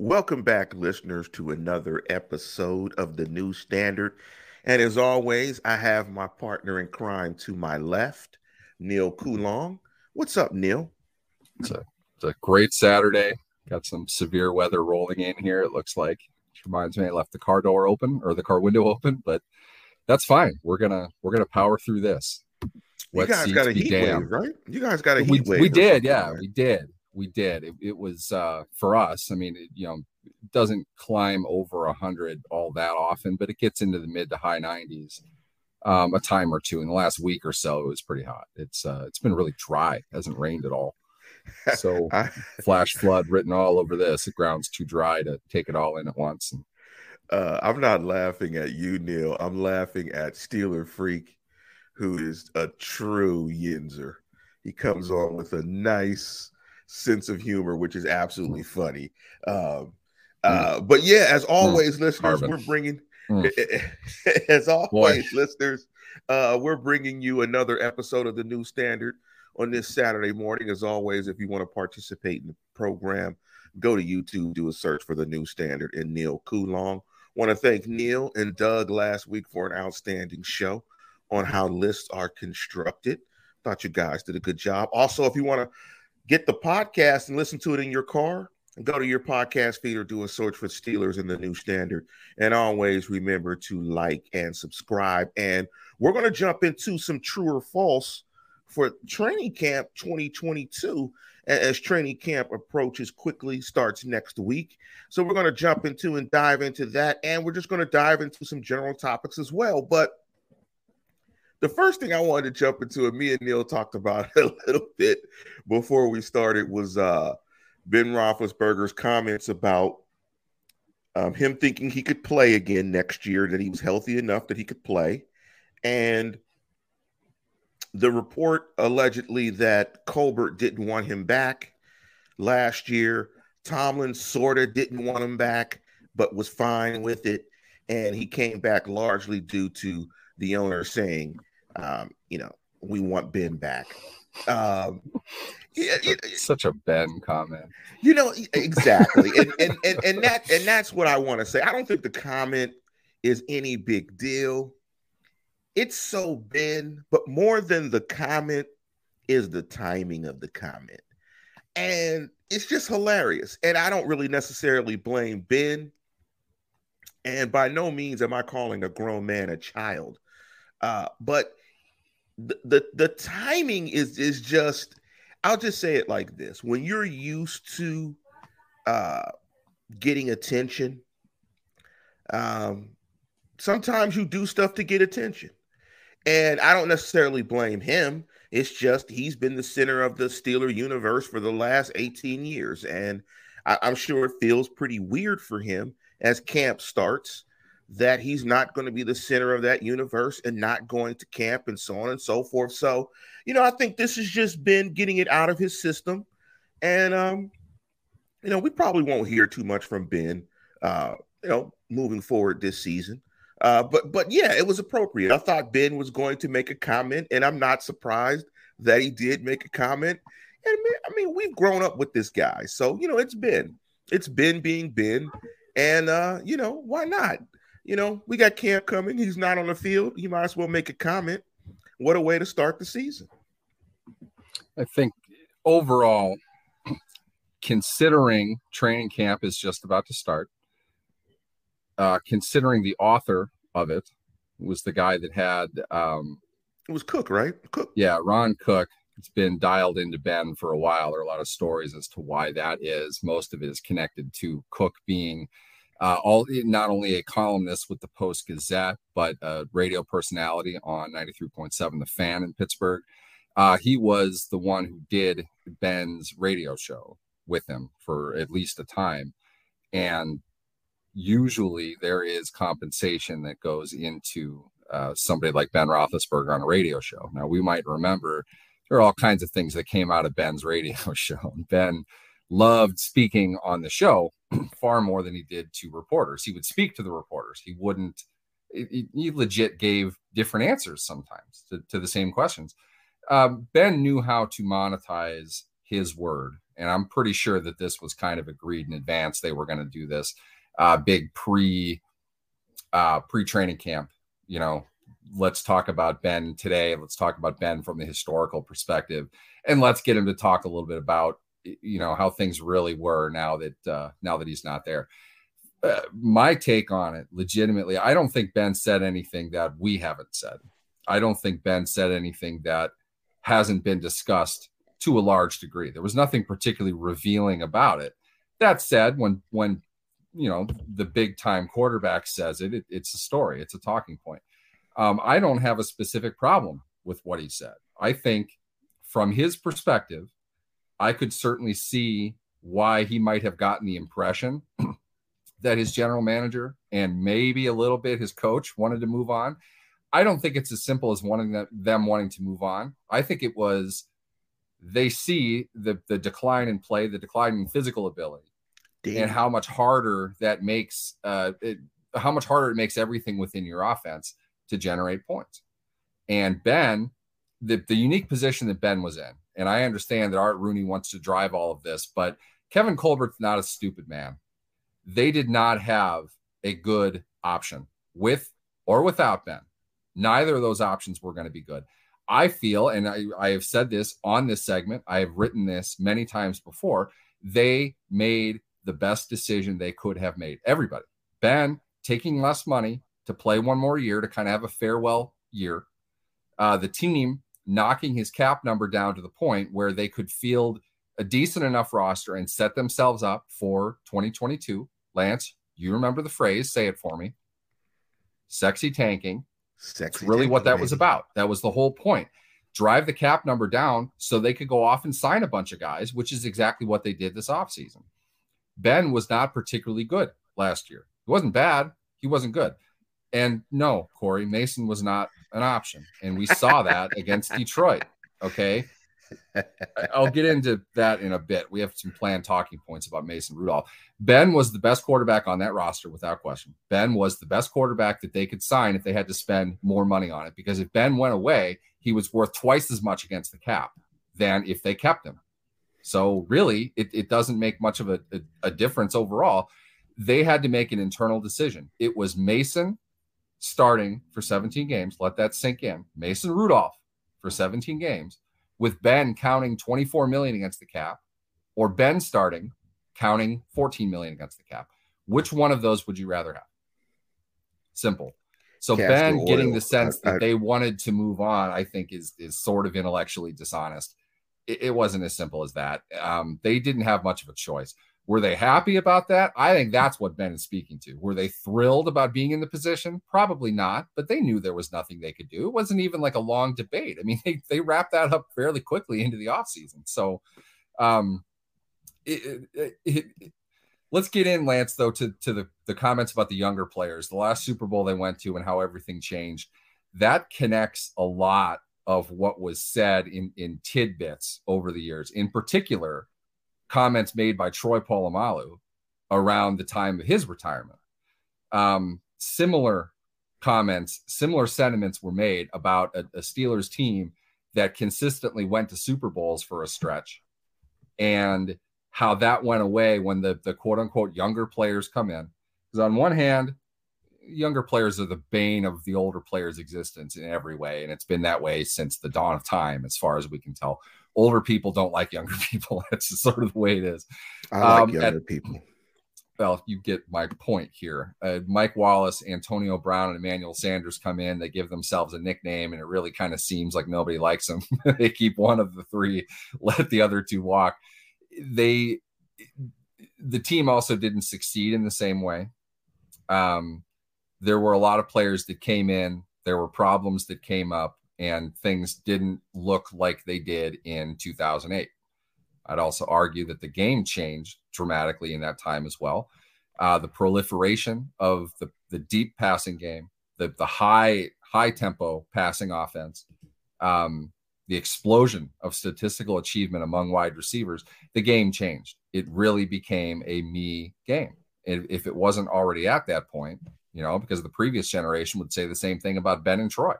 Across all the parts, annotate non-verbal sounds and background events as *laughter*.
Welcome back, listeners, to another episode of the New Standard. And as always, I have my partner in crime to my left, Neil Coolong. What's up, Neil? It's a, it's a great Saturday. Got some severe weather rolling in here. It looks like. Which reminds me, I left the car door open or the car window open, but that's fine. We're gonna we're gonna power through this. You guys got a heat wave, right? You guys got a heat we, wave. We did, yeah, right? we did we did. It, it was uh, for us. I mean, it, you know, it doesn't climb over a hundred all that often, but it gets into the mid to high nineties um, a time or two. In the last week or so, it was pretty hot. It's uh, it's been really dry. It hasn't rained at all. *laughs* So flash flood written all over this. The ground's too dry to take it all in at once. And, uh, I'm not laughing at you, Neil. I'm laughing at Steeler Freak, who is a true Yinzer. He comes on with a nice sense of humor, which is absolutely funny. Um, uh, but yeah, as always, listeners, we're bringing, *laughs* as always, listeners, uh, we're bringing you another episode of the New Standard on this Saturday morning. As always, if you want to participate in the program, go to YouTube, do a search for the New Standard and Neil Coolong. Want to thank Neil and Doug last week for an outstanding show on how lists are constructed. Thought you guys did a good job. Also, if you want to get the podcast and listen to it in your car. And Go to your podcast feed or do a search for Steelers in the New Standard. And always remember to like and subscribe. And we're going to jump into some true or false for training camp 2022 as training camp approaches quickly starts next week so we're going to jump into and dive into that and we're just going to dive into some general topics as well but the first thing I wanted to jump into, and me and Neil talked about *laughs* a little bit before we started, was uh, Ben Roethlisberger's comments about um, him thinking he could play again next year, that he was healthy enough that he could play, and the report allegedly that Colbert didn't want him back last year. Tomlin sort of didn't want him back, but was fine with it, and he came back largely due to the owner saying um, you know, we want Ben back. Um, such a Ben comment. You know exactly, and, and and and that and that's what I want to say. I don't think the comment is any big deal. It's so Ben, but more than the comment is the timing of the comment, and it's just hilarious. And I don't really necessarily blame Ben. And by no means am I calling a grown man a child, uh, but the, the timing is is just I'll just say it like this. When you're used to uh getting attention, um sometimes you do stuff to get attention. And I don't necessarily blame him. It's just he's been the center of the Steeler universe for the last 18 years. And I, am sure it feels pretty weird for him as camp starts that he's not going to be the center of that universe and not going to camp and so on and so forth. So, you know, I think this has just been getting it out of his system. And um, you know, we probably won't hear too much from Ben uh, you know, moving forward this season. Uh, but but yeah, it was appropriate. I thought Ben was going to make a comment, and I'm not surprised that he did make a comment. And I mean, we've grown up with this guy, so you know, it's Ben. It's Ben being Ben, and uh, you know, why not? You know, we got camp coming. He's not on the field. He might as well make a comment. What a way to start the season. I think overall, considering training camp is just about to start, uh, considering the author of it was the guy that had um, it was Cook, right? Cook. Yeah, Ron Cook. It's been dialed into Ben for a while. There are a lot of stories as to why that is. Most of it is connected to Cook being uh, all not only a columnist with the Post Gazette, but a radio personality on 93.7 The Fan in Pittsburgh. Uh, he was the one who did Ben's radio show with him for at least a time. And usually there is compensation that goes into uh, somebody like Ben Roethlisberger on a radio show. Now, we might remember there are all kinds of things that came out of Ben's *laughs* radio show. Ben loved speaking on the show *clears throat* far more than he did to reporters. He would speak to the reporters. He wouldn't. He legit gave different answers sometimes to, to the same questions. Um, ben knew how to monetize his word, and I'm pretty sure that this was kind of agreed in advance. They were going to do this uh, big pre uh, pre training camp. You know, let's talk about Ben today. Let's talk about Ben from the historical perspective, and let's get him to talk a little bit about you know how things really were now that uh, now that he's not there. Uh, my take on it, legitimately, I don't think Ben said anything that we haven't said. I don't think Ben said anything that hasn't been discussed to a large degree. There was nothing particularly revealing about it. That said, when when you know the big time quarterback says it, it it's a story, it's a talking point. Um, I don't have a specific problem with what he said. I think from his perspective, I could certainly see why he might have gotten the impression *clears throat* that his general manager and maybe a little bit his coach wanted to move on. I don't think it's as simple as wanting them, wanting to move on. I think it was they see the the decline in play, the decline in physical ability, Damn. and how much harder that makes uh, it, how much harder it makes everything within your offense to generate points. And Ben, the the unique position that Ben was in, and I understand that Art Rooney wants to drive all of this, but Kevin Colbert's not a stupid man. They did not have a good option with or without Ben. Neither of those options were going to be good. I feel, and I, I have said this on this segment, I have written this many times before. They made the best decision they could have made. Everybody. Ben taking less money to play one more year to kind of have a farewell year. Uh, the team knocking his cap number down to the point where they could field a decent enough roster and set themselves up for 2022. Lance, you remember the phrase, say it for me. Sexy tanking. Sexy really what that was about. That was the whole point. Drive the cap number down so they could go off and sign a bunch of guys, which is exactly what they did this offseason. Ben was not particularly good last year. He wasn't bad, he wasn't good. And no, Corey, Mason was not an option. And we saw that against Detroit. Okay. I'll get into that in a bit. We have some planned talking points about Mason Rudolph. Ben was the best quarterback on that roster without question. Ben was the best quarterback that they could sign if they had to spend more money on it. Because if Ben went away, he was worth twice as much against the cap than if they kept him. So really, it, it doesn't make much of a, a, a difference overall. They had to make an internal decision. It was Mason starting for 17 games. Let that sink in. Mason Rudolph for 17 games with Ben counting 24 million against the cap or Ben starting counting 14 million against the cap. Which one of those would you rather have? Simple. So Ben getting the sense I, I, that they wanted to move on, I think is is sort of intellectually dishonest. It, it wasn't as simple as that. Um, they didn't have much of a choice. Were they happy about that? I think that's what Ben is speaking to. Were they thrilled about being in the position? Probably not, but they knew there was nothing they could do. It wasn't even like a long debate. I mean, *laughs* they, they wrapped that up fairly quickly into the offseason. So, um, it, it, it, let's get in, Lance, though, to, to the, the comments about the younger players, the last Super Bowl they went to and how everything changed. That connects a lot of what was said in, in tidbits over the years. In particular, comments made by Troy Polamalu around the time of his retirement. Um, similar comments, similar sentiments were made about a, a, Steelers team that consistently went to Super Bowls for a stretch and how that went away when the, the quote unquote younger players come in. Because on one hand, younger players are the bane of the older players' existence in every way. And it's been that way since the dawn of time, as far as we can tell older people don't like younger *laughs* people. *laughs* That's just sort of the way it is. I like um, younger at, people. Well, you get my point here. Uh, Mike Wallace, Antonio Brown, and Emmanuel Sanders come in. They give themselves a nickname, and it really kind of seems like nobody likes them. *laughs* they keep one of the three, let the other two walk. They, the team also didn't succeed in the same way. Um, there were a lot of players that came in. There were problems that came up and things didn't look like they did in 2008. I'd also argue that the game changed dramatically in that time as well. Uh, the proliferation of the, the deep passing game, the, the high high tempo passing offense, um, the explosion of statistical achievement among wide receivers, the game changed. It really became a me game. If it wasn't already at that point, you know, because the previous generation would say the same thing about Ben and Troy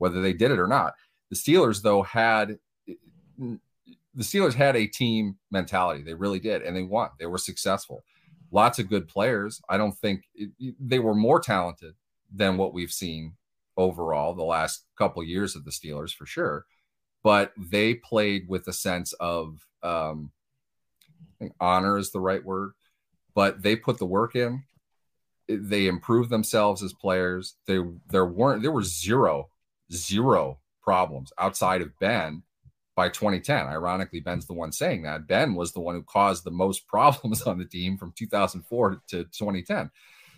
whether they did it or not. The Steelers, though, had the Steelers had a team mentality. They really did, and they won. They were successful. Lots of good players. I don't think it, they were more talented than what we've seen overall the last couple years of the Steelers for sure. But they played with a sense of um, honor is the right word, but they put the work in. They improved themselves as players. They there weren't there were zero zero problems outside of Ben by 2010. Ironically, Ben's the one saying that. Ben was the one who caused the most *laughs* problems on the team from 2004 to 2010.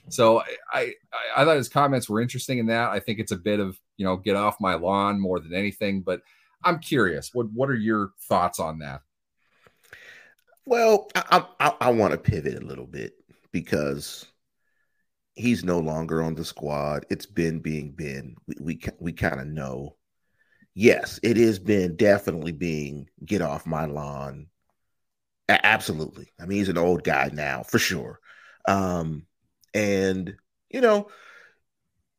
So I, I, I thought his comments were interesting in that. I think it's a bit of you know get off my lawn more than anything. But I'm curious. What what are your thoughts on that? Well, I I, I want to pivot a little bit because he's no longer on the squad. It's Ben being Ben. We we, we kind of know. Yes, it is Ben definitely being get off my lawn. A- absolutely. I mean, he's an old guy now for sure. Um, and you know,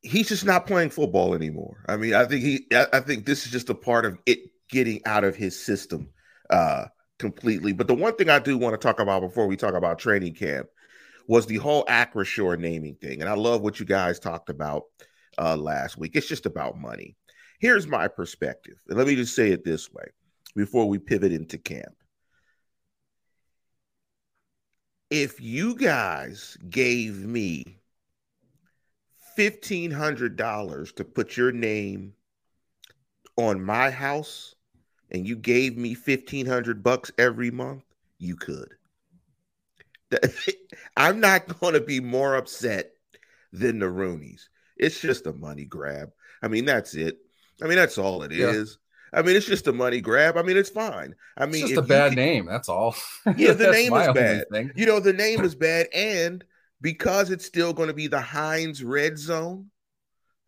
he's just not playing football anymore. I mean, I think he I, I think this is just a part of it getting out of his system uh completely. But the one thing I do want to talk about before we talk about training camp was the whole Acrisure naming thing. And I love what you guys talked about uh last week. It's just about money. Here's my perspective. And let me just say it this way before we pivot into camp. if you guys gave me $1,500 to put your name on my house and you gave me 1500 bucks every month, you could. *laughs* I'm not going to be more upset than the Rooneys. It's just a money grab. I mean, that's it. I mean, that's all it yeah. is. I mean, it's just a money grab. I mean, it's fine. I mean, it's just a bad can, name. That's all. *laughs* Yeah, the name is bad. Thing. You know, the name is *laughs* bad, and because it's still going to be the Heinz Red Zone,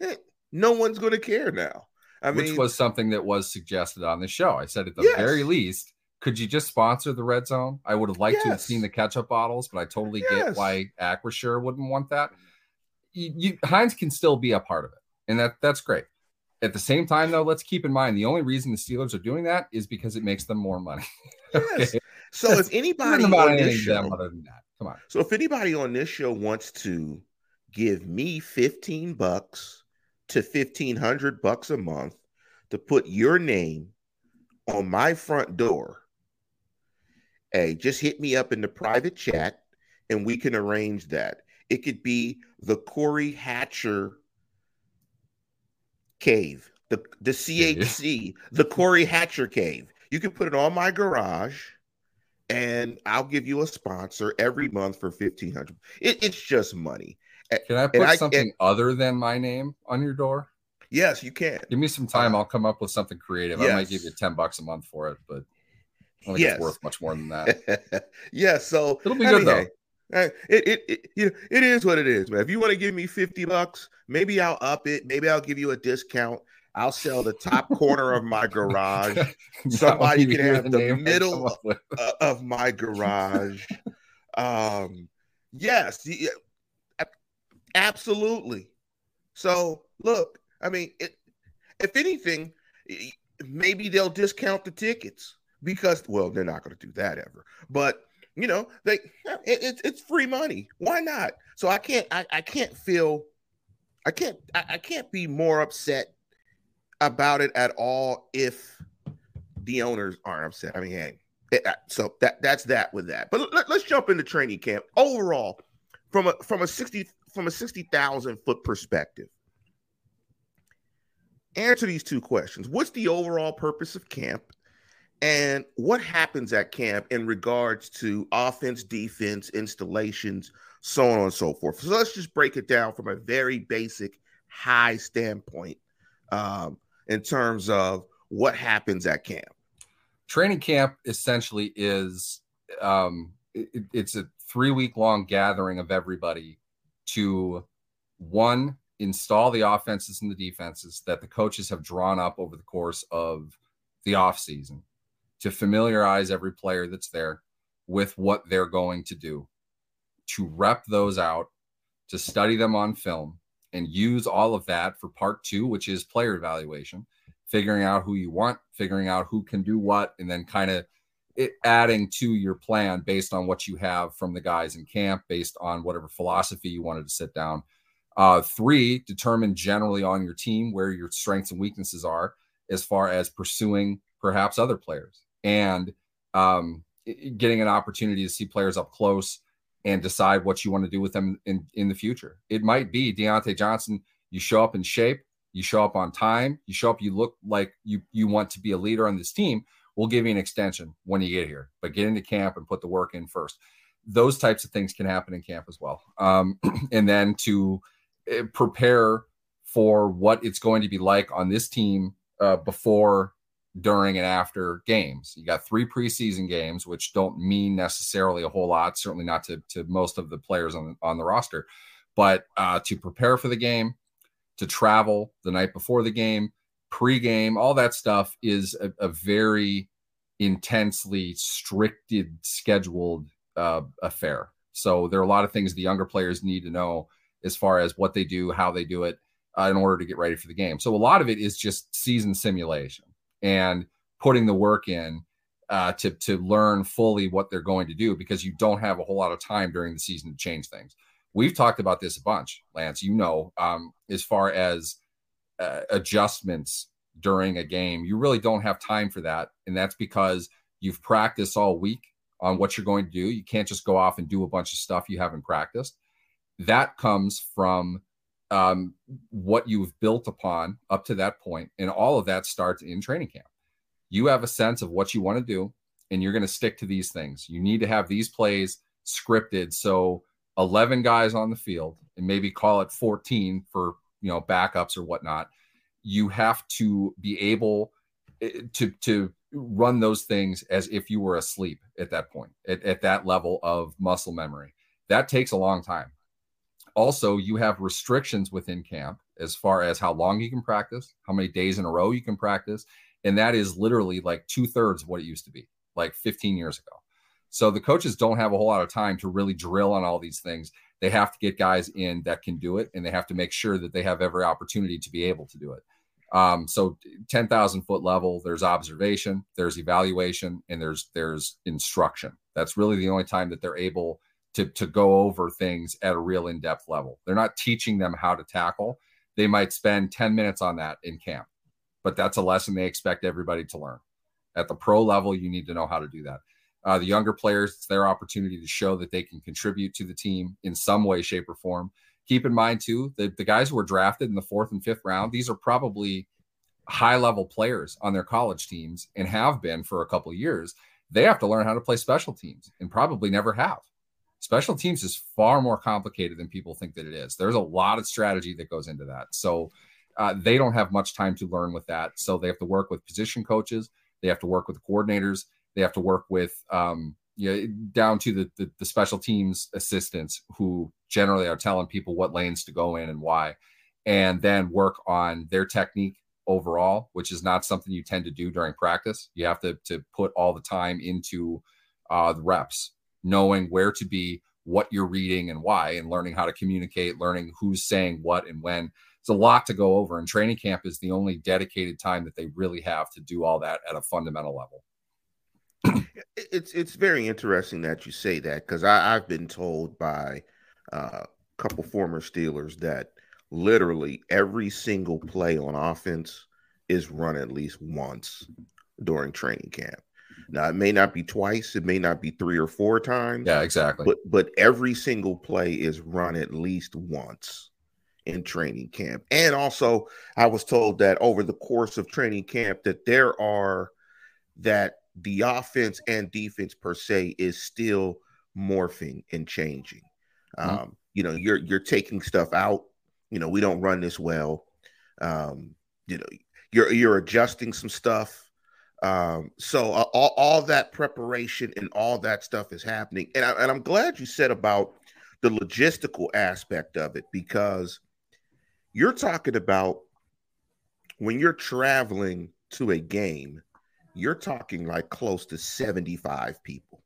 eh, no one's going to care now. I Which mean, was something that was suggested on the show. I said at the yes. very least, could you just sponsor the red zone? I would have liked yes. to have seen the ketchup bottles, but I totally yes. get why Acrisure wouldn't want that. You, you, Heinz can still be a part of it, and that that's great. At the same time, though, let's keep in mind the only reason the Steelers are doing that is because it makes them more money. *laughs* yes. So if anybody on this show, other than that, come on. So if anybody on this show wants to give me 15 bucks to 1500 bucks a month to put your name on my front door, hey, just hit me up in the private chat and we can arrange that. It could be the Corey Hatcher cave, the the CHC, the Corey Hatcher cave. You can put it on my garage, and I'll give you a sponsor every month for fifteen hundred. It, it's just money. Can I put I, something and, other than my name on your door? Yes, you can. Give me some time. Uh, I'll come up with something creative. Yes. I might give you ten bucks a month for it, but think yes. it's worth much more than that. *laughs* yeah, so it'll be good though. It, it, it, you know, it is what it is, man. If you want to give me 50 bucks, maybe I'll up it. Maybe I'll give you a discount. I'll sell the top corner of my garage. *laughs* Somebody can have the, the middle of, uh, *laughs* of my garage. um, yes, absolutely. So look, I mean, it, if anything, maybe they'll discount the tickets because, well, they're not going to do that ever. But you know, they it, it's free money. Why not? So I can't I, I can't feel I can't I, I can't be more upset about it at all if the owners aren't upset. I mean, hey, uh, so that that's that with that. But let, us jump into training camp overall from a from a sixty from a sixty thousand foot perspective. Answer these two questions: What's the overall purpose of camp, and what happens at camp in regards to offense, defense, installations, so on and so forth. So let's just break it down from a very basic, high standpoint um, in terms of what happens at camp. Training camp essentially is um, it, it's a three week long gathering of everybody to one install the offenses and the defenses that the coaches have drawn up over the course of the off season to familiarize every player that's there with what they're going to do, to rep those out, to study them on film, and use all of that for part two, which is player evaluation. figuring out who you want, figuring out who can do what, and then kind of adding to your plan based on what you have from the guys in camp, based on whatever philosophy you wanted to sit down. Uh, three, determine generally on your team where your strengths and weaknesses are as far as pursuing perhaps other players and um, getting an opportunity to see players up close and decide what you want to do with them in, in the future. It might be Diontae Johnson. You show up in shape, you show up on time, you show up, you look like you you want to be a leader on this team. We'll give you an extension when you get here, but get into camp and put the work in first. Those types of things can happen in camp as well. Um, *clears throat* and then to eh, prepare for what it's going to be like on this team uh, before during and after games. You got three preseason games, which don't mean necessarily a whole lot, certainly not to, to most of the players on, on the roster. But uh, to prepare for the game, to travel the night before the game, pre-game, all that stuff is a, a very intensely stricted, scheduled uh, affair. So there are a lot of things the younger players need to know as far as what they do, how they do it, uh, in order to get ready for the game. So a lot of it is just season simulation and putting the work in uh, to to learn fully what they're going to do because you don't have a whole lot of time during the season to change things. We've talked about this a bunch, Lance. You know, um, as far as uh, adjustments during a game, you really don't have time for that, and that's because you've practiced all week on what you're going to do. You can't just go off and do a bunch of stuff you haven't practiced. That comes from um, what you've built upon up to that point, and all of that starts in training camp. You have a sense of what you want to do, and you're going to stick to these things. You need to have these plays scripted so 11 guys on the field, and maybe call it 14 for you know backups or whatnot. You have to be able eh, to to run those things as if you were asleep at that point, at, at that level of muscle memory. That takes a long time also you have restrictions within camp as far as how long you can practice, how many days in a row you can practice. And that is literally like two thirds of what it used to be like 15 years ago. So the coaches don't have a whole lot of time to really drill on all these things. They have to get guys in that can do it, and they have to make sure that they have every opportunity to be able to do it. Um, so 10,000 foot level, there's observation, there's evaluation, and there's there's instruction. That's really the only time that they're able to, to go over things at a real in-depth level. They're not teaching them how to tackle. They might spend 10 minutes on that in camp, but that's a lesson they expect everybody to learn. At the pro level, you need to know how to do that. Uh, the younger players, it's their opportunity to show that they can contribute to the team in some way, shape, or form. Keep in mind, too, that the guys who were drafted in the fourth and fifth round, these are probably high level players on their college teams and have been for a couple years. They have to learn how to play special teams and probably never have special teams is far more complicated than people think that it is. There's a lot of strategy that goes into that. So uh, they don't have much time to learn with that. So they have to work with position coaches. They have to work with coordinators. They have to work with um, you know, down to the, the, the special teams assistants who generally are telling people what lanes to go in and why, and then work on their technique overall, which is not something you tend to do during practice. You have to to put all the time into uh, the reps knowing where to be, what you're reading and why, and learning how to communicate, learning who's saying what and when. It's a lot to go over, and training camp is the only dedicated time that they really have to do all that at a fundamental level. *clears throat* It's it's very interesting that you say that because I've been told by uh, a couple former Steelers that literally every single play on offense is run at least once during training camp. Now it may not be twice, it may not be three or four times. Yeah, exactly. But but every single play is run at least once in training camp. And also, I was told that over the course of training camp that there are that the offense and defense per se is still morphing and changing. Mm-hmm. Um, you know, you're you're taking stuff out. You know, we don't run this well. Um, you know, you're you're adjusting some stuff um, so uh, all, all that preparation and all that stuff is happening. And, I, and I'm glad you said about the logistical aspect of it because you're talking about when you're traveling to a game, you're talking like close to 75 people.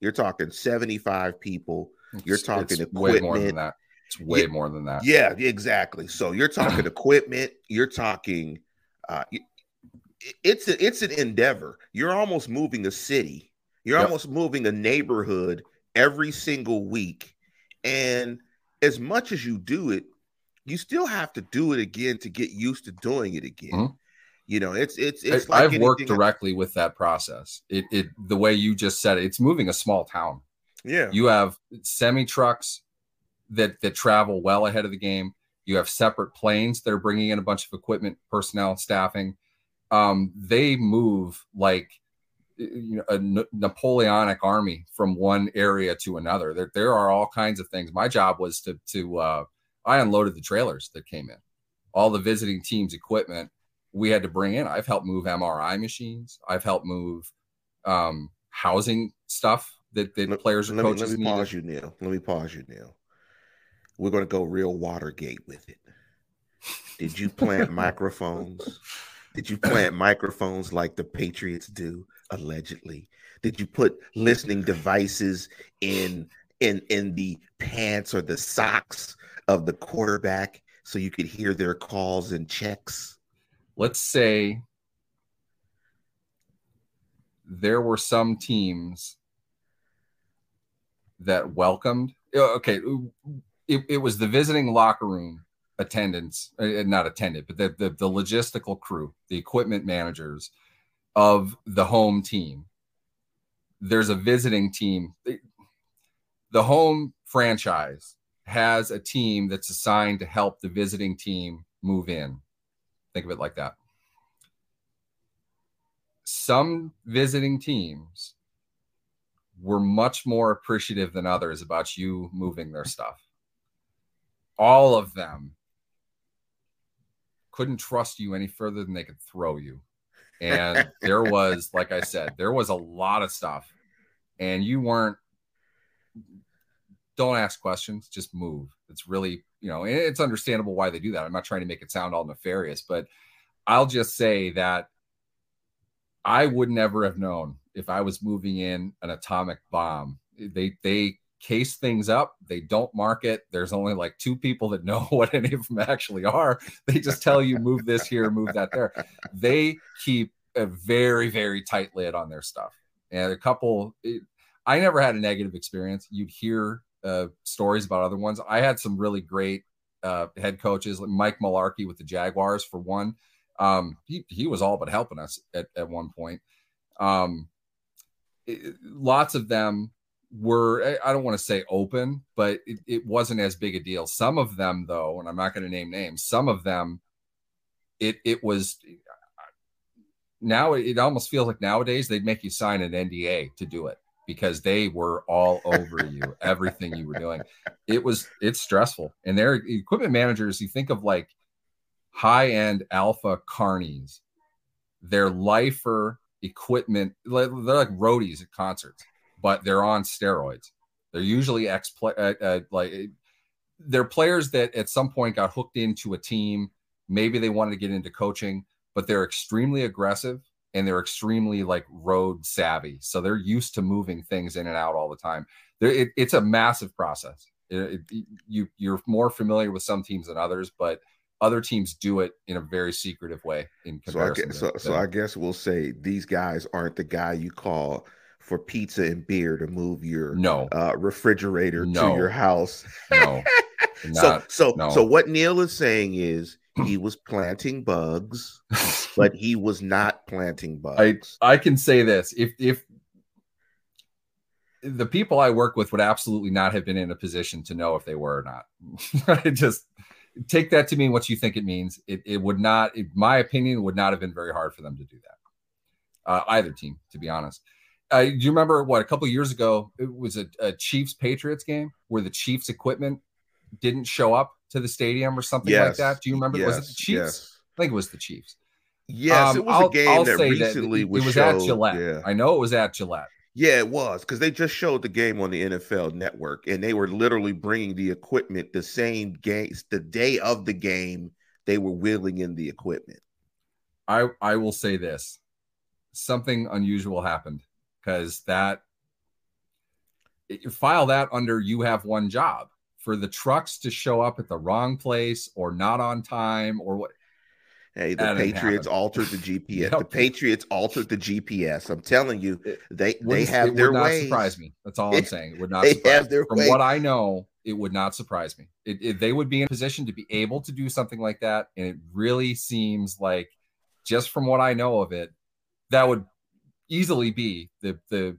You're talking 75 people. You're talking it's equipment. Way more than that. It's way yeah, more than that. Yeah, exactly. So you're talking *clears throat* equipment. You're talking uh, it's a, it's an endeavor. You're almost moving a city. You're yep. almost moving a neighborhood every single week. And as much as you do it, you still have to do it again to get used to doing it again. Mm-hmm. You know, it's it's it's I, like I've worked directly with that process. It it the way you just said it, it's moving a small town. Yeah. You have semi trucks that that travel well ahead of the game. You have separate planes that are bringing in a bunch of equipment, personnel, staffing. Um, they move like you know a N- Napoleonic army from one area to another. There, there are all kinds of things. My job was to to uh, I unloaded the trailers that came in, all the visiting teams' equipment we had to bring in. I've helped move MRI machines. I've helped move um, housing stuff that, that let, players or let coaches. Me, let me pause you, Neil. Let me pause you, Neil. We're going to go real Watergate with it. Did you plant *laughs* microphones? Did you plant microphones like the Patriots do, allegedly? Did you put listening devices in in in the pants or the socks of the quarterback so you could hear their calls and checks? Let's say there were some teams that welcomed uh, okay it, it was the visiting locker room attendants, uh, uh, not attendant, but the, the, the logistical crew, the equipment managers of the home team. There's a visiting team. The home franchise has a team that's assigned to help the visiting team move in. Think of it like that. Some visiting teams were much more appreciative than others about you moving their stuff all of them couldn't trust you any further than they could throw you. And there was, like I said, there was a lot of stuff, and you weren't. Don't ask questions, just move. It's really, you know, it's understandable why they do that. I'm not trying to make it sound all nefarious, but I'll just say that I would never have known if I was moving in an atomic bomb. They they case things up. They don't market. There's only like two people that know *laughs* what any of them actually are. They just tell you move this here, move that there. They keep a very, very tight lid on their stuff. And a couple, it, I never had a negative experience. You'd hear uh, stories about other ones. I had some really great uh, head coaches, like Mike Mularkey with the Jaguars, for one. Um, he, he was all but helping us at, at one point. Um, it, lots of them were I don't want to say open, but it, it, wasn't as big a deal. Some of them, though, and I'm not going to name names, some of them, it it was. Now it almost feels like nowadays they'd make you sign an NDA to do it because they were all over you, *laughs* everything you were doing. It was it's stressful, and their equipment managers. You think of like high end alpha carnies, their lifer equipment, they're like roadies at concerts but they're on steroids. They're usually ex play uh, uh, like they're players that at some point got hooked into a team. Maybe they wanted to get into coaching, but they're extremely aggressive and they're extremely like road savvy. So they're used to moving things in and out all the time. It, it's a massive process. It, it, you you're more familiar with some teams than others, but other teams do it in a very secretive way. In comparison, so I guess, so, so I guess we'll say these guys aren't the guy you call for pizza and beer to move your no uh, refrigerator no. to your house. No. *laughs* Not, so so no. so what Neil is saying is *clears throat* he was planting bugs, *laughs* but he was not planting bugs. I I can say this if if the people I work with would absolutely not have been in a position to know if they were or not. *laughs* just take that to mean what you think it means. It, it would not, in my opinion, would not have been very hard for them to do that. Uh, either team, to be honest uh, do you remember what a couple years ago it was a, a, Chiefs Patriots game where the Chiefs equipment didn't show up to the stadium or something yes. like that? Do you remember? Yes. Was it the Chiefs? Yes. I think it was the Chiefs. Yes, um, it was I'll, a game I'll that recently that it, was, it was showed, at Gillette. Yeah. I know it was at Gillette. Yeah, it was because they just showed the game on the NFL Network, and they were literally bringing the equipment the same game, the day of the game. They were wheeling in the equipment. I I will say this: something unusual happened because that file that under you have one job for the trucks to show up at the wrong place or not on time or what Hey, the *laughs* Patriots altered the GPS. Yep. The Patriots altered the GPS. I'm telling you, they they have it their would not ways. surprise me. That's all I'm saying. It would *laughs* not. Have their From ways. what I know, it would not surprise me. It, it, they would be in a position to be able to do something like that, and it really seems like, just from what I know of it, that would easily be the the.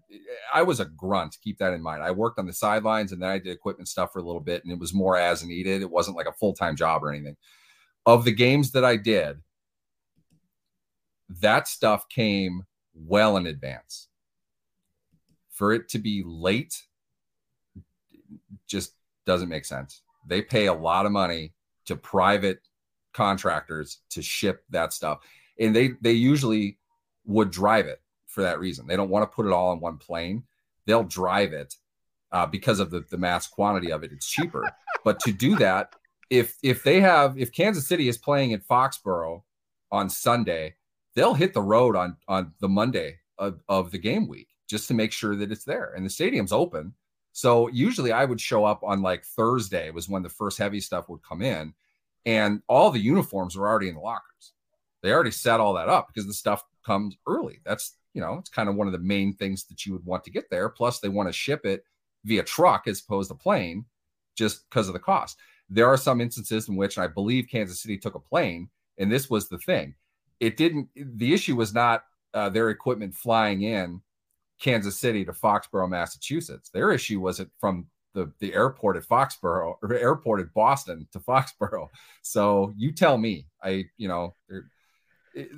I was a grunt. Keep that in mind. I worked on the sidelines, and then I did equipment stuff for a little bit, and it was more as needed. It wasn't like a full time job or anything of the games that I did, that stuff came well in advance. For it to be late just doesn't make sense. They pay a lot of money to private contractors to ship that stuff. And they they usually would drive it for that reason. They don't want to put it all on one plane. They'll drive it uh, because of the, the mass quantity of it. It's cheaper. *laughs* but to do that, if if they have if Kansas City is playing at Foxborough on Sunday, they'll hit the road on on the Monday of, of the game week just to make sure that it's there and the stadium's open. So usually I would show up on like Thursday was when the first heavy stuff would come in and all the uniforms were already in the lockers. They already set all that up because the stuff comes early. That's, you know, it's kind of one of the main things that you would want to get there. Plus they want to ship it via truck as opposed to plane just because of the cost. There are some instances in which I believe Kansas City took a plane, and this was the thing. It didn't. The issue was not uh, their equipment flying in Kansas City to Foxborough, Massachusetts. Their issue was it from the the airport at Foxborough or airport at Boston to *laughs* Foxborough. So you tell me. I you know.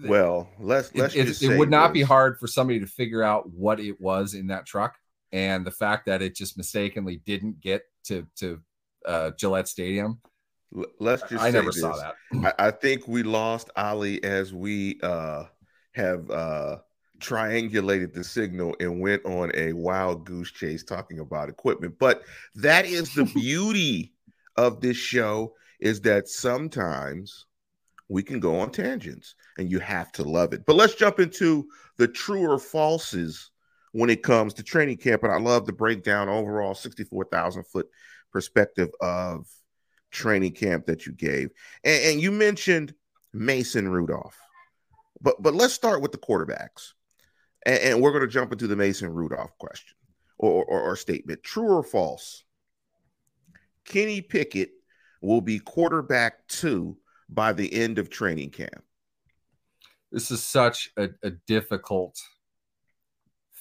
Well, let's let's it, it, it would not this. be hard for somebody to figure out what it was in that truck, and the fact that it just mistakenly didn't get to to uh, Gillette Stadium. Let's just. I never this. saw that. I, I, think we lost Ali as we uh, have uh, triangulated the signal and went on a wild goose chase talking about equipment. But that is the *laughs* beauty of this show is that sometimes we can go on tangents and you have to love it. But let's jump into the true or falses when it comes to training camp. And I love the breakdown overall 64,000 foot perspective of training camp that you gave. And, and you mentioned Mason Rudolph. But but let's start with the quarterbacks. And, and we're going to jump into the Mason Rudolph question or, or, or statement. True or false? Kenny Pickett will be quarterback two by the end of training camp. This is such a, a difficult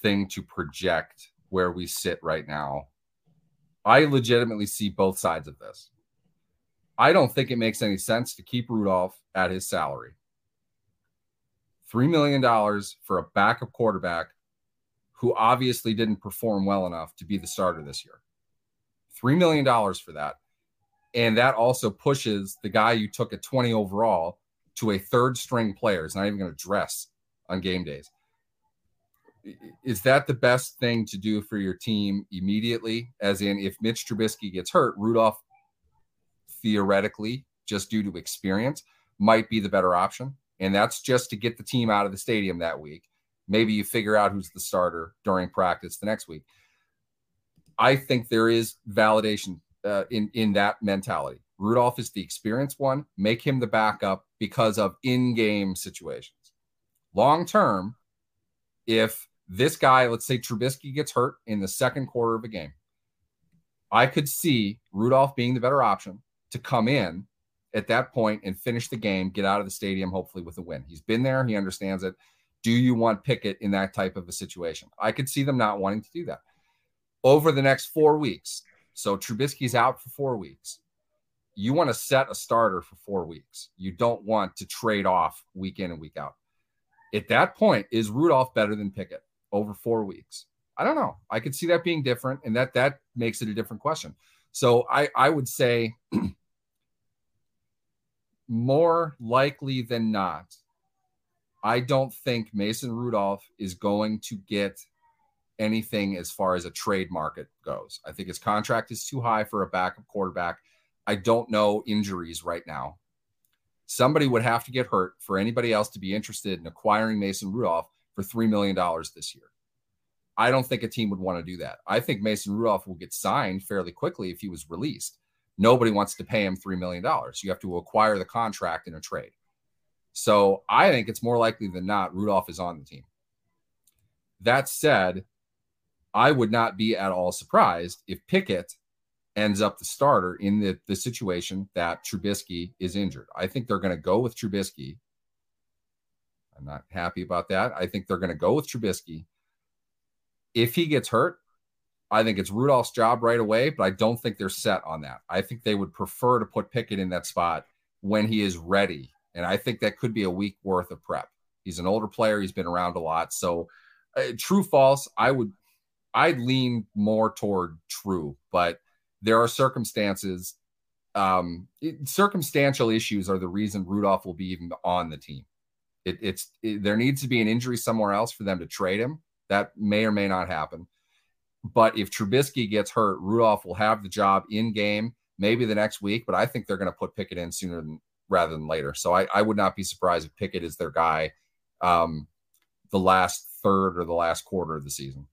thing to project where we sit right now I legitimately see both sides of this. I don't think it makes any sense to keep Rudolph at his salary. $3 million for a backup quarterback who obviously didn't perform well enough to be the starter this year. $3 million for that. And that also pushes the guy you took at 20 overall to a third string player. He's not even going to dress on game days is that the best thing to do for your team immediately? As in, if Mitch Trubisky gets hurt, Rudolph theoretically, just due to experience, might be the better option. And that's just to get the team out of the stadium that week. Maybe you figure out who's the starter during practice the next week. I think there is validation uh, in in that mentality. Rudolph is the experienced one. Make him the backup because of in-game situations. Long term, if this guy, let's say Trubisky gets hurt in the second quarter of a game. I could see Rudolph being the better option to come in at that point and finish the game, get out of the stadium, hopefully with a win. He's been there, he understands it. Do you want Pickett in that type of a situation? I could see them not wanting to do that over the next four weeks. So Trubisky's out for four weeks. You want to set a starter for four weeks. You don't want to trade off week in and week out. At that point, is Rudolph better than Pickett? over four weeks? I don't know. I could see that being different, and that that makes it a different question. So I I would say *clears throat* more likely than not, I don't think Mason Rudolph is going to get anything as far as a trade market goes. I think his contract is too high for a backup quarterback. I don't know injuries right now. Somebody would have to get hurt for anybody else to be interested in acquiring Mason Rudolph for $3 million this year. I don't think a team would want to do that. I think Mason Rudolph will get signed fairly quickly if he was released. Nobody wants to pay him $3 million. You have to acquire the contract in a trade. So I think it's more likely than not Rudolph is on the team. That said, I would not be at all surprised if Pickett ends up the starter in the, the situation that Trubisky is injured. I think they're going to go with Trubisky. I'm not happy about that. I think they're going to go with Trubisky. If he gets hurt, I think it's Rudolph's job right away, but I don't think they're set on that. I think they would prefer to put Pickett in that spot when he is ready. And I think that could be a week worth of prep. He's an older player, he's been around a lot. So, uh, true, false, I would, I'd lean more toward true, but there are circumstances. Um, it, circumstantial issues are the reason Rudolph will be even on the team. It, it's it, there needs to be an injury somewhere else for them to trade him. That may or may not happen. But if Trubisky gets hurt, Rudolph will have the job in game, maybe the next week. But I think they're going to put Pickett in sooner than rather than later. So I, I would not be surprised if Pickett is their guy um, the last third or the last quarter of the season.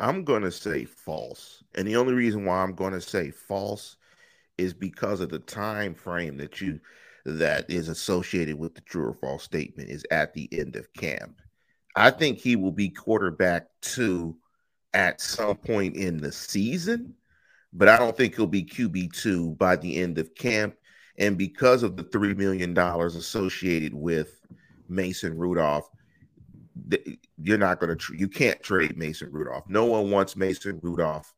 I'm going to say false. And the only reason why I'm going to say false is because of the time frame that you that is associated with the true or false statement is at the end of camp. I think he will be quarterback two at some point in the season, but I don't think he'll be QB2 by the end of camp. And because of the $3 million associated with Mason Rudolph, you're not going to, you can't trade Mason Rudolph. No one wants Mason Rudolph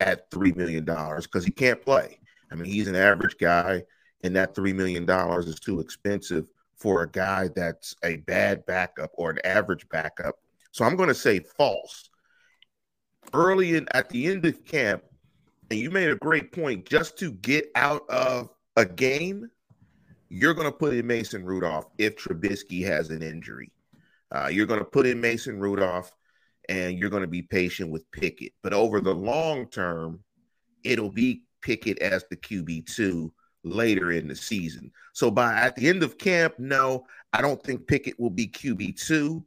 at $3 million because he can't play. I mean, he's an average guy, and that $3 million is too expensive for a guy that's a bad backup or an average backup. So I'm going to say false early in at the end of camp, and you made a great point. Just to get out of a game, you're going to put in Mason Rudolph if Trubisky has an injury. Uh, you're going to put in Mason Rudolph, and you're going to be patient with Pickett. But over the long term, it'll be Pickett as the QB two later in the season. So by at the end of camp, no, I don't think Pickett will be QB two.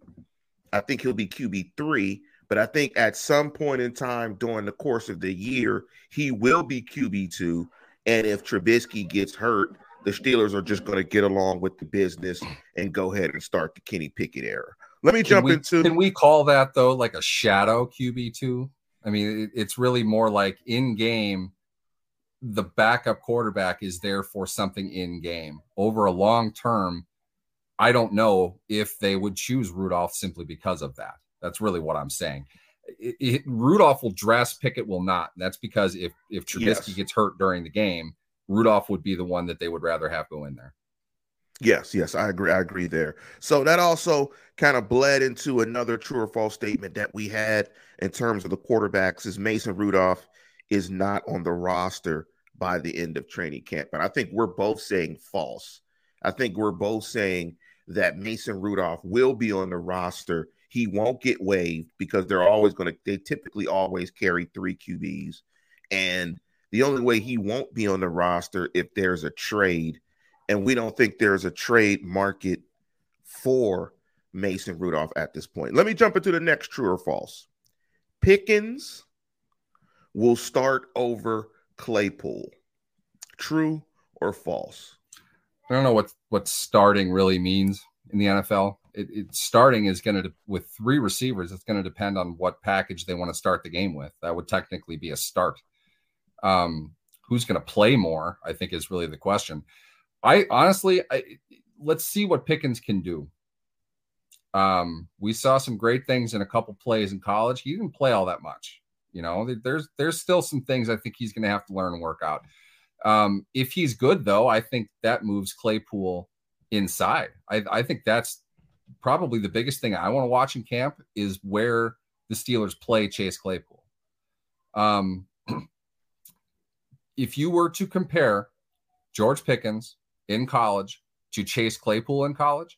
I think he'll be QB three. But I think at some point in time during the course of the year, he will be QB2. And if Trubisky gets hurt, the Steelers are just going to get along with the business and go ahead and start the Kenny Pickett era. Let me can jump we, into. Can we call that though like a shadow QB two? I mean, it's really more like in game. The backup quarterback is there for something in game. Over a long term, I don't know if they would choose Rudolph simply because of that. That's really what I'm saying. It, it, Rudolph will dress, Pickett will not. That's because if if Trubisky yes. gets hurt during the game, Rudolph would be the one that they would rather have go in there. Yes, yes, I agree. I agree there. So that also kind of bled into another true or false statement that we had in terms of the quarterbacks is Mason Rudolph is not on the roster by the end of training camp. And I think we're both saying false. I think we're both saying that Mason Rudolph will be on the roster he won't get waived because they're always going to, they typically always carry three QBs. And the only way he won't be on the roster if there's a trade, and we don't think there's a trade market for Mason Rudolph at this point. Let me jump into the next true or false. Pickens will start over Claypool. True or false? I don't know what what starting really means in the NFL it, it starting is going to with three receivers. It's going to depend on what package they want to start the game with. That would technically be a start. Um, who's going to play more? I think is really the question. I honestly, I, let's see what Pickens can do. Um, we saw some great things in a couple plays in college. He didn't play all that much. You know, there's there's still some things I think he's going to have to learn and work out. Um, if he's good though, I think that moves Claypool inside. I, I think that's probably the biggest thing I want to watch in camp is where the Steelers play Chase Claypool. Um, if you were to compare George Pickens in college to Chase Claypool in college,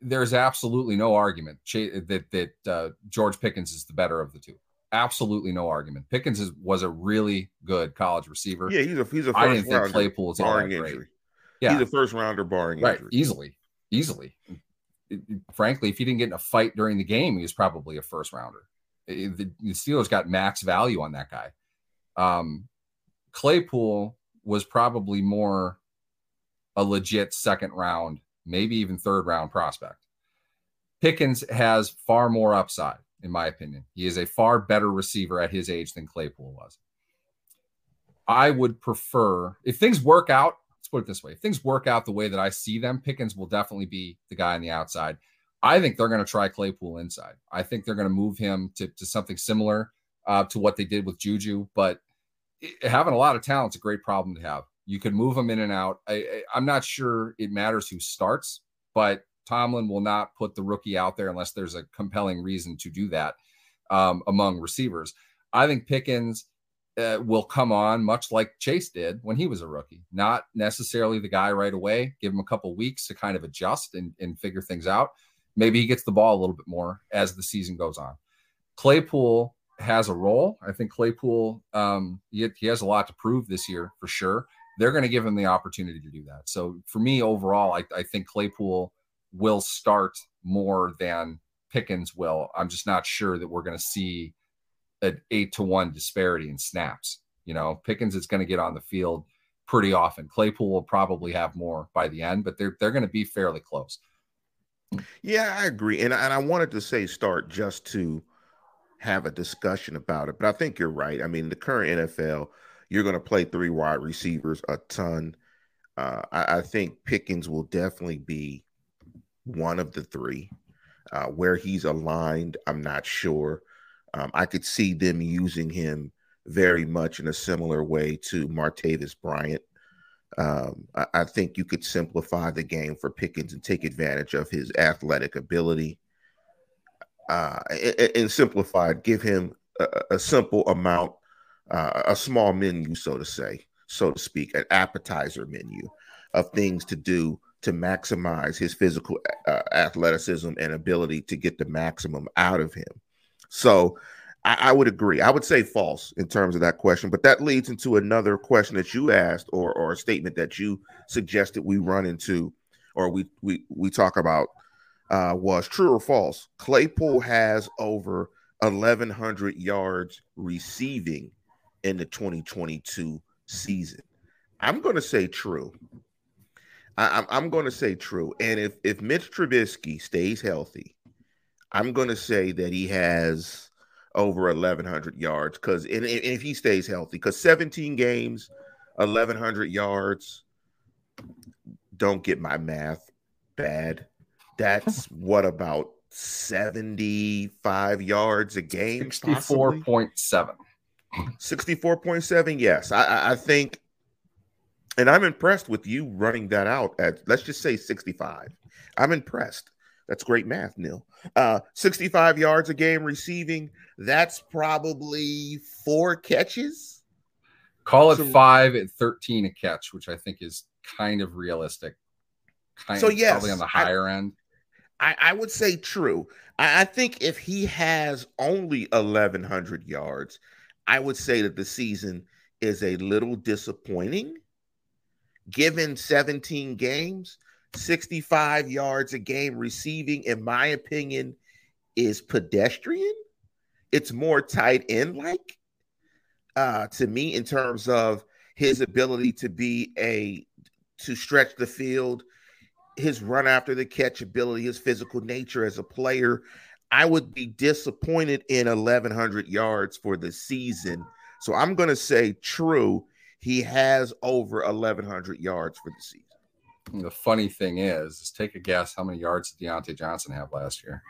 there's absolutely no argument that that uh, George Pickens is the better of the two. Absolutely no argument. Pickens is, was a really good college receiver. Yeah, he's a he's a first I didn't think Claypool is all that great. Yeah, he's a first rounder barring right, injury. easily, easily frankly, if he didn't get in a fight during the game, he was probably a first rounder. the, the, Steelers got max value on that guy. Um, Claypool was probably more a legit second round maybe even third round prospect. Pickens has far more upside, in my opinion. He is a far better receiver at his age than Claypool was. I would prefer, if things work out, let's put it this way if things work out the way that I see them, Pickens will definitely be the guy on the outside. I think they're going to try Claypool inside. I think they're going to move him to, to something similar uh, to what they did with Juju. But having a lot of talent's a great problem to have. You can move them in and out. I, am not sure it matters who starts, but Tomlin will not put the rookie out there unless there's a compelling reason to do that um, among receivers. I think Pickens uh, will come on much like Chase did when he was a rookie. Not necessarily the guy right away. Give him a couple weeks to kind of adjust and, and figure things out. Maybe he gets the ball a little bit more as the season goes on. Claypool has a role. I think Claypool um, he, he has a lot to prove this year for sure. They're going to give him the opportunity to do that. So for me overall, I, I think Claypool will start more than Pickens will. I'm just not sure that we're going to see an eight to one disparity in snaps. You know, Pickens is going to get on the field pretty often. Claypool will probably have more by the end, but they're they're going to be fairly close. Yeah, I agree, and and I wanted to say start just to have a discussion about it, but I think you're right. I mean, the current NFL, you're going to play three wide receivers a ton. Uh, I, I, think Pickens will definitely be one of the three. Uh, where he's aligned, I'm not sure. Um, I could see them using him very much in a similar way to Martavis Bryant. Um, I, I, think you could simplify the game for Pickens and take advantage of his athletic ability. Uh, and, simplified, give him a, a simple amount, uh, a small menu, so to say, so to speak, an appetizer menu of things to do to maximize his physical uh, athleticism and ability to get the maximum out of him. So I, I, would agree. I would say false in terms of that question, but that leads into another question that you asked, or or a statement that you suggested we run into, or we we we talk about. Uh, was true or false? Claypool has over 1,100 yards receiving in the 2022 season. I'm going to say true. I, I'm going to say true. And if if Mitch Trubisky stays healthy, I'm going to say that he has over 1,100 yards because if he stays healthy, because 17 games, 1,100 yards. Don't get my math bad. That's what about 75 yards a game? 64.7. 64.7. Yes. I, I think, and I'm impressed with you running that out at, let's just say 65. I'm impressed. That's great math, Neil. Uh, 65 yards a game receiving. That's probably four catches. Call it so, five at 13 a catch, which I think is kind of realistic. Kind so, yes, probably on the higher I, end. I, I, would say true. I, I think if he has only 1,100 yards, I would say that the season is a little disappointing given 17 games 65 yards a game receiving, in my opinion, is pedestrian. It's more tight end like uh, to me in terms of his ability to be a to stretch the field, his run after the catch ability, his physical nature as a player. I would be disappointed in 1,100 yards for the season. So I'm going to say true. He has over 1,100 yards for the season. The funny thing is, is take a guess how many yards did Diontae Johnson have last year?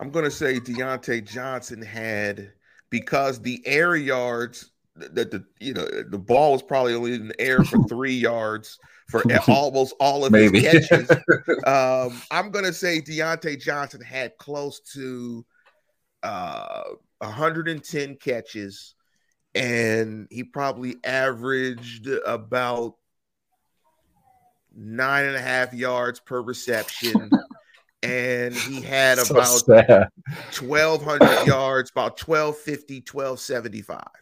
I'm going to say Diontae Johnson had because the air yards that the you know the ball was probably only in the air for *laughs* three yards for *laughs* almost all of Maybe. his catches. *laughs* um, I'm going to say Diontae Johnson had close to uh, 110 catches, and he probably averaged about nine and a half yards per reception. and he had so about 1,200 yards, about 1,250, 1,275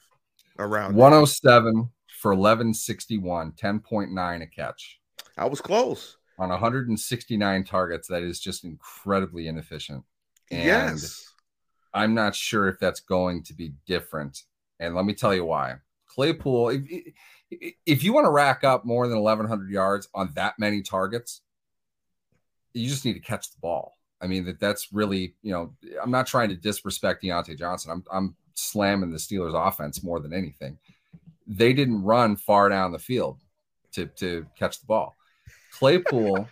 around 107 there. for 1161, 10.9 a catch. I was close. On 169 targets, that is just incredibly inefficient. And yes. I'm not sure if that's going to be different. And let me tell you why. Claypool, if, if you want to rack up more than 1,100 yards on that many targets, you just need to catch the ball. I mean, that that's really, you know, I'm not trying to disrespect Diontae Johnson. I'm I'm slamming the Steelers offense more than anything. They didn't run far down the field to to catch the ball. Claypool,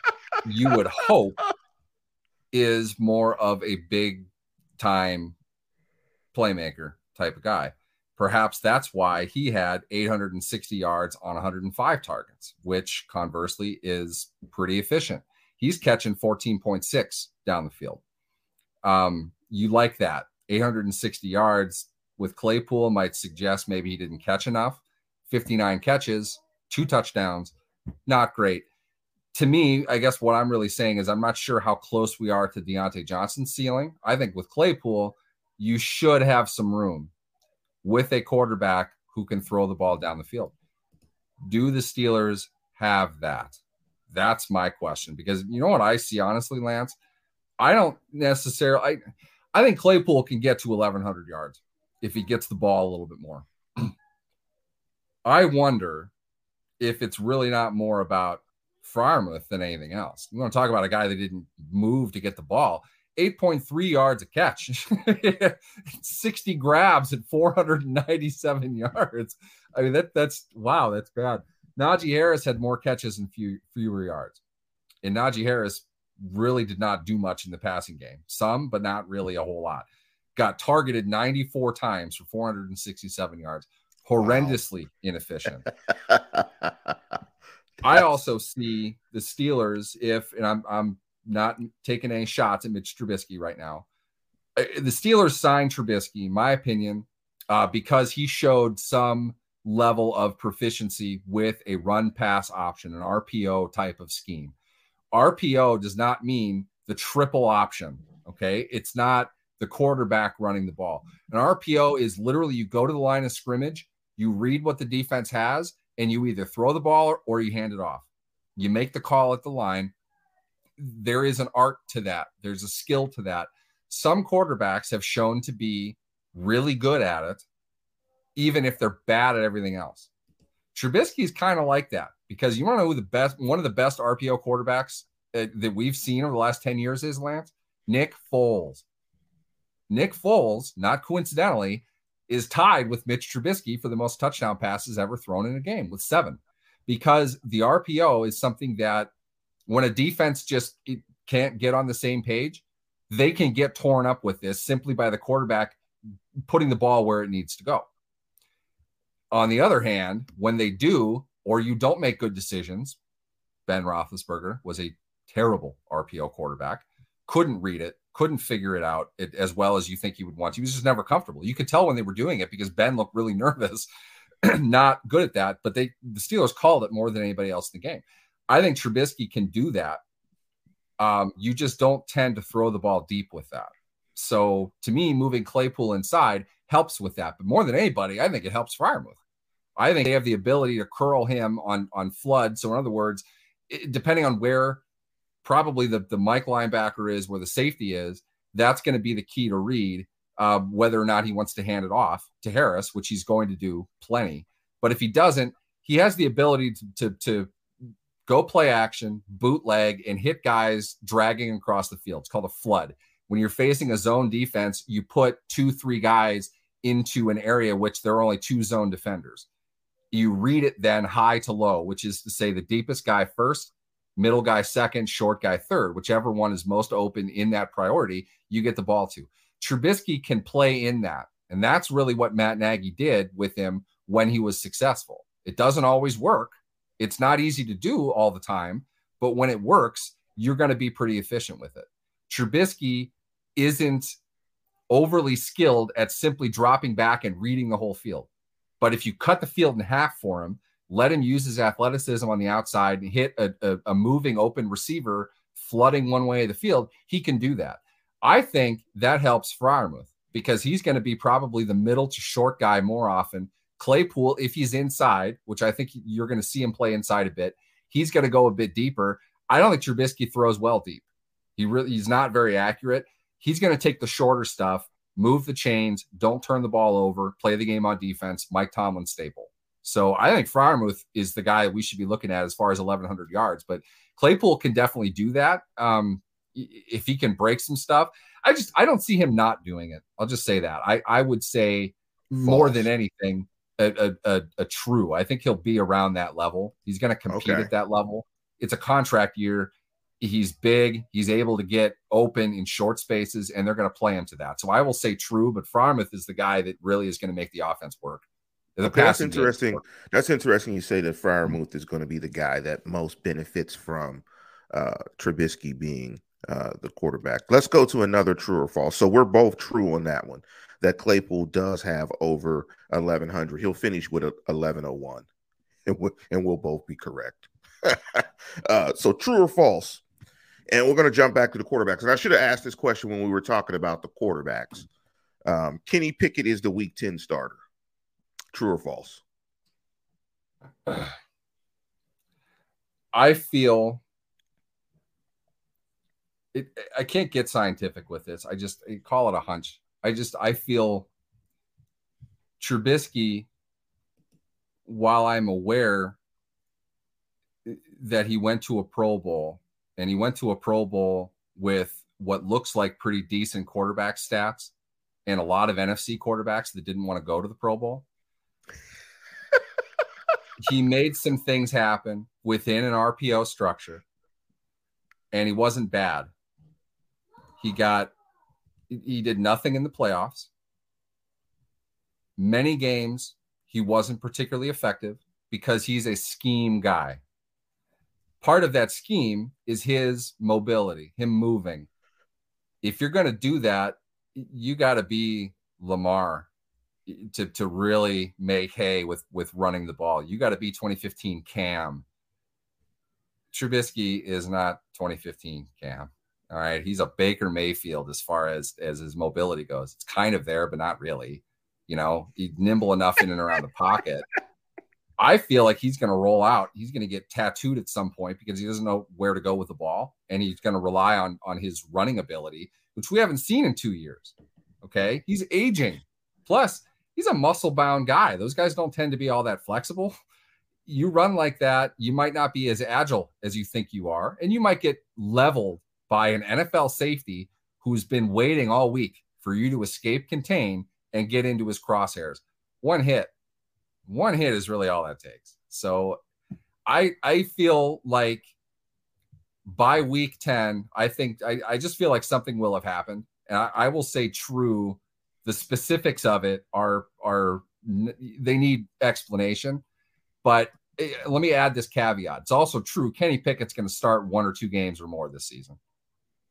you would hope, is more of a big time playmaker type of guy. Perhaps that's why he had 860 yards on 105 targets, which conversely is pretty efficient. He's catching 14.6 down the field. Um, you like that. 860 yards with Claypool might suggest maybe he didn't catch enough. 59 catches, two touchdowns, not great. To me, I guess what I'm really saying is I'm not sure how close we are to Diontae Johnson's ceiling. I think with Claypool, you should have some room with a quarterback who can throw the ball down the field. Do the Steelers have that? That's my question because you know what I see honestly, Lance. I don't necessarily. I I think Claypool can get to 1,100 yards if he gets the ball a little bit more. *clears throat* I wonder if it's really not more about Freiermuth than anything else. We want to talk about a guy that didn't move to get the ball. 8.3 yards a catch, *laughs* 60 grabs at 497 yards. I mean, that that's wow, that's bad. Najee Harris had more catches and few, fewer yards. And Najee Harris really did not do much in the passing game. Some, but not really a whole lot. Got targeted 94 times for 467 yards. Horrendously wow. inefficient. *laughs* I also see the Steelers if, and I'm I'm not taking any shots at Mitch Trubisky right now. Uh, the Steelers signed Trubisky, in my opinion, uh, because he showed some level of proficiency with a run pass option, an RPO type of scheme. RPO does not mean the triple option. Okay. It's not the quarterback running the ball. An RPO is literally you go to the line of scrimmage, you read what the defense has, and you either throw the ball or, or you hand it off. You make the call at the line there is an art to that. There's a skill to that. Some quarterbacks have shown to be really good at it, even if they're bad at everything else. Trubisky is kind of like that because you want to know who the best, one of the best RPO quarterbacks uh, that we've seen over the last 10 years is Lance? Nick Foles. Nick Foles, not coincidentally, is tied with Mitch Trubisky for the most touchdown passes ever thrown in a game with seven because the RPO is something that when a defense just can't get on the same page, they can get torn up with this simply by the quarterback putting the ball where it needs to go. On the other hand, when they do, or you don't make good decisions, Ben Roethlisberger was a terrible RPO quarterback, couldn't read it, couldn't figure it out as well as you think he would want. He was just never comfortable. You could tell when they were doing it because Ben looked really *laughs* nervous, *clears throat* not good at that. But they, the Steelers called it more than anybody else in the game. I think Trubisky can do that. Um, you just don't tend to throw the ball deep with that. So to me, moving Claypool inside helps with that. But more than anybody, I think it helps Freiermuth. I think they have the ability to curl him on on flood. So in other words, it, depending on where probably the the Mike linebacker is, where the safety is, that's going to be the key to read uh, whether or not he wants to hand it off to Harris, which he's going to do plenty. But if he doesn't, he has the ability to to, to go play action, bootleg, and hit guys dragging across the field. It's called a flood. When you're facing a zone defense, you put two, three guys into an area which there are only two zone defenders. You read it then high to low, which is to say the deepest guy first, middle guy second, short guy third, whichever one is most open in that priority, you get the ball to. Trubisky can play in that. And that's really what Matt Nagy did with him when he was successful. It doesn't always work, it's not easy to do all the time, but when it works, you're going to be pretty efficient with it. Trubisky isn't overly skilled at simply dropping back and reading the whole field. But if you cut the field in half for him, let him use his athleticism on the outside and hit a, a, a moving open receiver flooding one way of the field, he can do that. I think that helps Freiermuth because he's going to be probably the middle to short guy more often Claypool, if he's inside, which I think you're going to see him play inside a bit, he's going to go a bit deeper. I don't think Trubisky throws well deep. He really he's not very accurate. He's going to take the shorter stuff, move the chains, don't turn the ball over, play the game on defense. Mike Tomlin staple. So I think Freiermuth is the guy we should be looking at as far as 1,100 yards. But Claypool can definitely do that. Um, if he can break some stuff, I just I don't see him not doing it. I'll just say that. I I would say False. more than anything, a, a, a, true. I think he'll be around that level. He's going to compete okay. at that level. It's a contract year. He's big. He's able to get open in short spaces, and they're going to play him to that. So I will say true, but Freiermuth is the guy that really is going to make the offense work. The okay, that's interesting. That's interesting. You say that Freiermuth is going to be the guy that most benefits from uh, Trubisky being uh, the quarterback. Let's go to another true or false. So we're both true on that one. That Claypool does have over 1100. He'll finish with 1101, and we'll, and we'll both be correct. *laughs* uh, so true or false? And we're going to jump back to the quarterbacks. And I should have asked this question when we were talking about the quarterbacks. Um, Kenny Pickett is the Week 10 starter. True or false? I feel it, I can't get scientific with this. I just I call it a hunch. I just I feel Trubisky, while I'm aware that he went to a Pro Bowl and he went to a Pro Bowl with what looks like pretty decent quarterback stats and a lot of NFC quarterbacks that didn't want to go to the Pro Bowl. *laughs* he made some things happen within an RPO structure and he wasn't bad. He got he did nothing in the playoffs. Many games he wasn't particularly effective because he's a scheme guy. Part of that scheme is his mobility, him moving. If you're going to do that, you got to be Lamar to, to really make hay with with running the ball. You got to be 2015 Cam. Trubisky is not 2015 Cam. All right, he's a Baker Mayfield as far as as his mobility goes. It's kind of there, but not really. You know, he's nimble enough in and around the pocket. *laughs* I feel like he's going to roll out. He's going to get tattooed at some point because he doesn't know where to go with the ball, and he's going to rely on on his running ability, which we haven't seen in two years. Okay, he's aging. Plus, he's a muscle bound guy. Those guys don't tend to be all that flexible. You run like that, you might not be as agile as you think you are, and you might get leveled by an NFL safety who's been waiting all week for you to escape contain and get into his crosshairs. One hit, one hit is really all that takes. So I I feel like by week 10, I think I, I just feel like something will have happened. And I, I will say true. The specifics of it are are they need explanation. But eh, let me add this caveat. It's also true. Kenny Pickett's going to start one or two games or more this season.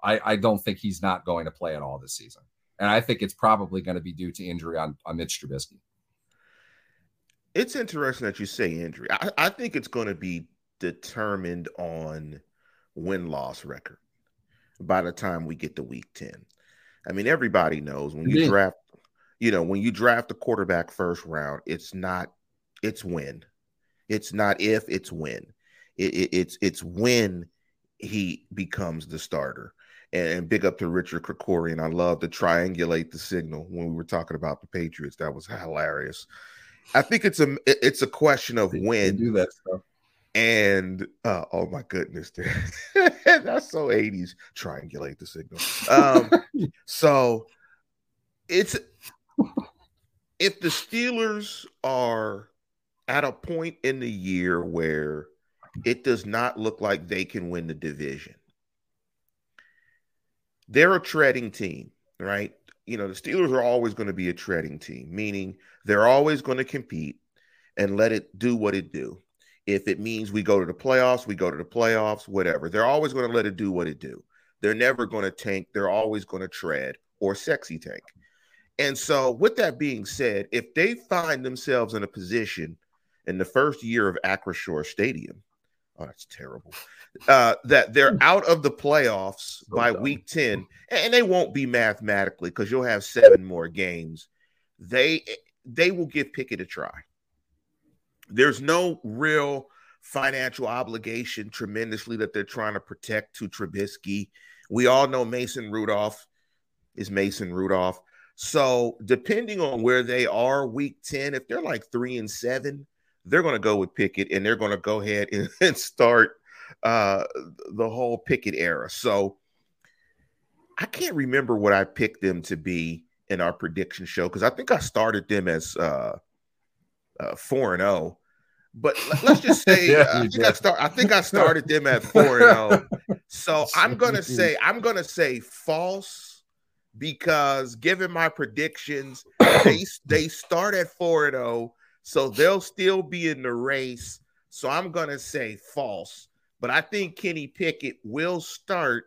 I, I don't think he's not going to play at all this season. And I think it's probably going to be due to injury on, on Mitch Trubisky. It's interesting that you say injury. I, I think it's going to be determined on win loss record by the time we get to week 10. I mean, everybody knows when you yeah. draft, you know, when you draft a quarterback first round, it's not, it's when. It's not if, it's when. It, it, it's it's when he becomes the starter and, big up to Richard Krikorian. I love to triangulate the signal when we were talking about the Patriots. That was hilarious. I think it's a it's a question of when do that stuff. And uh, oh my goodness, *laughs* that's so 80s. Triangulate the signal. Um, *laughs* so it's if the Steelers are at a point in the year where it does not look like they can win the division they're a treading team, right? You know, the Steelers are always going to be a treading team, meaning they're always going to compete and let it do what it do. If it means we go to the playoffs, we go to the playoffs, whatever. They're always going to let it do what it do. They're never going to tank. They're always going to tread or sexy tank. And so, with that being said, if they find themselves in a position in the first year of Acrisure Stadium, oh, that's terrible uh, that they're hmm. out of the playoffs so by dumb. week 10, and they won't be mathematically because you'll have seven more games. They they will give Pickett a try. There's no real financial obligation tremendously that they're trying to protect to Trubisky. We all know Mason Rudolph is Mason Rudolph. So depending on where they are week 10, if they're like three and seven, they're going to go with Pickett and they're going to go ahead and, *laughs* and start uh, the whole Pickett era. So I can't remember what I picked them to be in our prediction show because I think I started them as uh, uh, four and zero. Oh. But let's just *laughs* say yeah, uh, I, think I, start, I think I *laughs* started them at four and zero. Oh. So *laughs* I'm gonna say I'm gonna say false because given my predictions, they they start at four and zero, so they'll still be in the race. So I'm gonna say false. But I think Kenny Pickett will start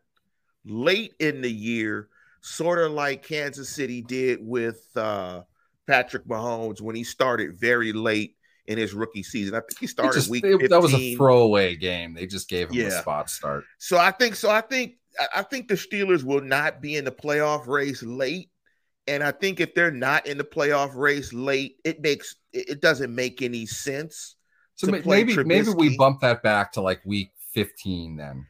late in the year, sort of like Kansas City did with uh, Patrick Mahomes when he started very late in his rookie season. I think he started just, week. 15. That was a throwaway game. They just gave him yeah. a spot start. So I think so. I think I think the Steelers will not be in the playoff race late. And I think if they're not in the playoff race late, it makes it doesn't make any sense. So maybe maybe we bump that back to like week 15 then.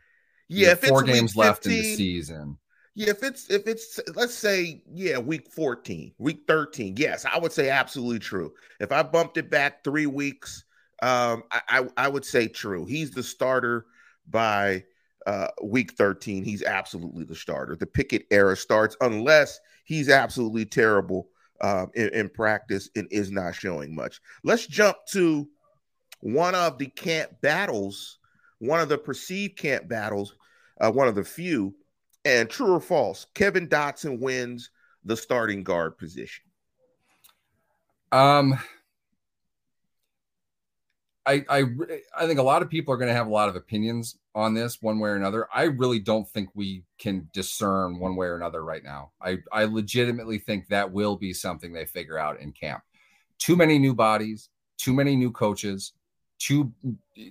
Yeah, four games 15, left in the season. Yeah, if it's if it's let's say yeah, week 14, week 13. Yes, I would say absolutely true. If I bumped it back three weeks, um, I, I, I would say true. He's the starter by uh, week 13. He's absolutely the starter. The Pickett era starts unless he's absolutely terrible um, in, in practice and is not showing much. Let's jump to one of the camp battles, one of the perceived camp battles, uh, one of the few and true or false, Kevin Dotson wins the starting guard position. Um, I I I think a lot of people are going to have a lot of opinions on this one way or another. I really don't think we can discern one way or another right now. I I legitimately think that will be something they figure out in camp. Too many new bodies, too many new coaches, too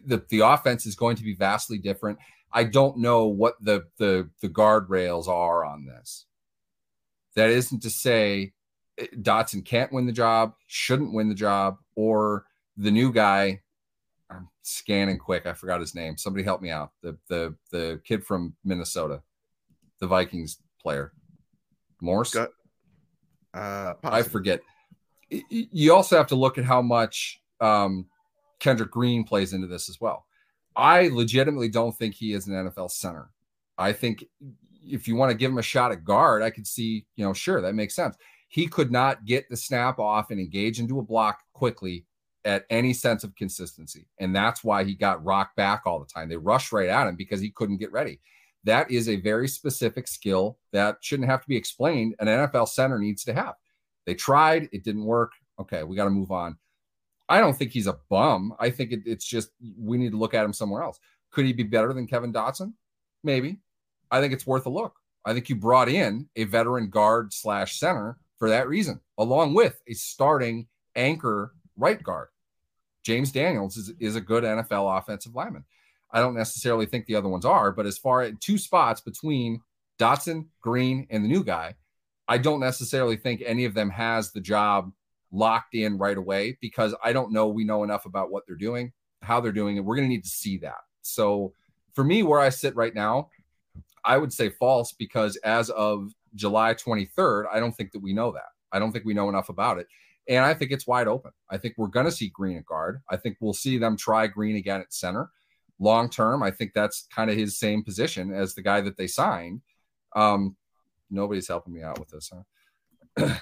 the the offense is going to be vastly different. I don't know what the the the guardrails are on this. That isn't to say eh, Dotson can't win the job, shouldn't win the job, or the new guy. I'm scanning quick. I forgot his name. Somebody help me out. The the the kid from Minnesota, the Vikings player, Morse. Got, uh, I forget. You also have to look at how much um, Kendrick Green plays into this as well. I legitimately don't think he is an NFL center. I think if you want to give him a shot at guard, I could see, you know, sure, that makes sense. He could not get the snap off and engage into a block quickly at any sense of consistency. And that's why he got rocked back all the time. They rushed right at him because he couldn't get ready. That is a very specific skill that shouldn't have to be explained. An NFL center needs to have. They tried, it didn't work. Okay, we got to move on. I don't think he's a bum. I think it, it's just we need to look at him somewhere else. Could he be better than Kevin Dotson? Maybe. I think it's worth a look. I think you brought in a veteran guard slash center for that reason, along with a starting anchor right guard. James Daniels is, is a good NFL offensive lineman. I don't necessarily think the other ones are, but as far as two spots between Dotson, Green, and the new guy, I don't necessarily think any of them has the job locked in right away because I don't know we know enough about what they're doing, how they're doing it. We're going to need to see that. So for me, where I sit right now, I would say false because as of July 23rd, I don't think that we know that. I don't think we know enough about it. And I think it's wide open. I think we're going to see Green at guard. I think we'll see them try Green again at center. Long term, I think that's kind of his same position as the guy that they signed. Um, nobody's helping me out with this, huh?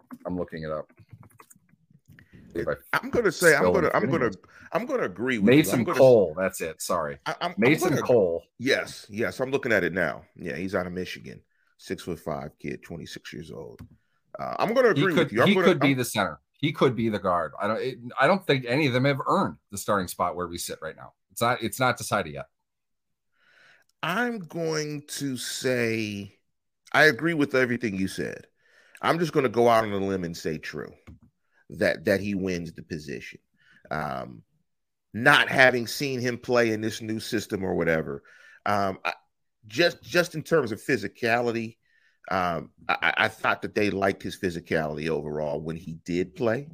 *clears throat* I'm looking it up. I'm gonna say I'm gonna I'm gonna I'm gonna agree with Mason gonna, Cole. That's it. Sorry, I, am Mason gonna, Cole. Yes, yes. I'm looking at it now. Yeah, he's out of Michigan, six foot five kid, 26 years old. Uh, I'm gonna agree could, with you. I'm he gonna, could be the center. He could be the guard. I don't. It, I don't think any of them have earned the starting spot where we sit right now. It's not. It's not decided yet. I'm going to say I agree with everything you said. I'm just going to go out on a limb and say true that that he wins the position. Um, not having seen him play in this new system or whatever, um, I, just just in terms of physicality, um, I, I, thought that they liked his physicality overall when he did play.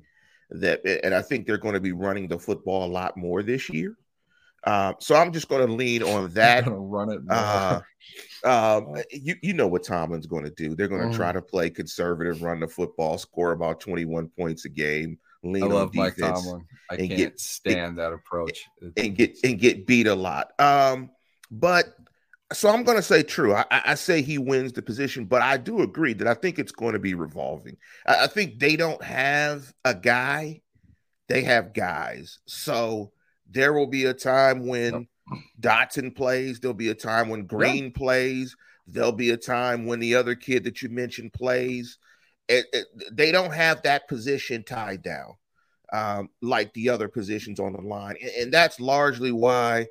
That and I think they're going to be running the football a lot more this year. Uh, so I'm just going to lean *laughs* on that. run it. Uh, *laughs* um, you you know what Tomlin's going to do. They're going to mm. try to play conservative, run the football, score about 21 points a game, lean I love Mike defense Tomlin. I and can't get- stand that approach. and get and get beat a lot. Um, but so I'm going to say true. I, I I say he wins the position, but I do agree that I think it's going to be revolving. I, I think they don't have a guy; they have guys. So there will be a time when Dotson plays. There'll be a time when Green plays. There'll be a time when the other kid that you mentioned plays. It- it- they don't have that position tied down um, like the other positions on the line. And, and that's largely why,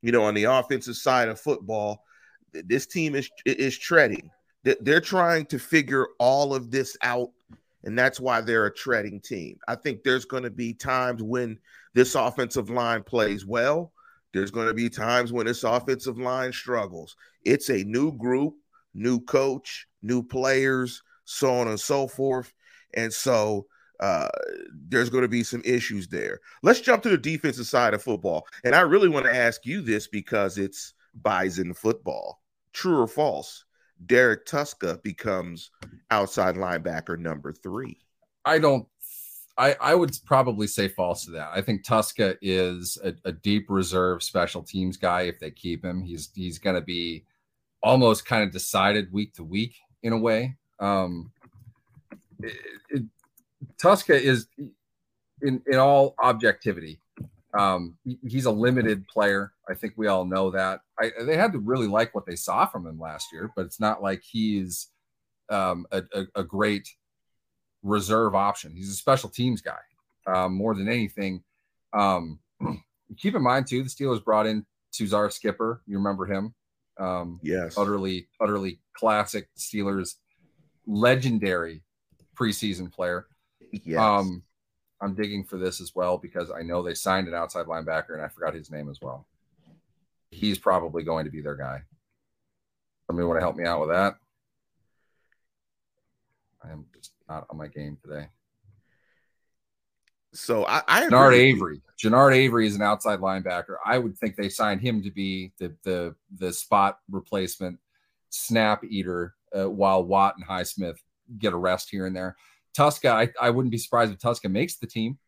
you know, on the offensive side of football, this team is is treading. They're trying to figure all of this out, and that's why they're a treading team. I think there's going to be times when this offensive line plays well. There's going to be times when this offensive line struggles. It's a new group, new coach, new players, so on and so forth. And so uh, there's going to be some issues there. Let's jump to the defensive side of football. And I really want to ask you this because it's Bison football. True or false? Derrek Tuszka becomes outside linebacker number three. I don't. I, I would probably say false to that. I think Tuszka is a, a deep reserve special teams guy. If they keep him, he's he's going to be almost kind of decided week to week in a way. Um, it, it, Tuszka is in in all objectivity. Um, he's a limited player. I think we all know that. I, they had to really like what they saw from him last year, but it's not like he's um, a, a, a great reserve option. He's a special teams guy um, more than anything. Um, keep in mind too, the Steelers brought in Tuzar Skipper. You remember him? Um, Yes. utterly, utterly classic Steelers, legendary preseason player. Yes. Um, I'm digging for this as well because I know they signed an outside linebacker and I forgot his name as well. He's probably going to be their guy. Somebody want to help me out with that? I am just not on my game today. so I, I Genard. Avery. Genard Avery is an outside linebacker. I would think they signed him to be the the the spot replacement snap eater uh, while Watt and Highsmith get a rest here and there. Tuszka, I, I wouldn't be surprised if Tuszka makes the team.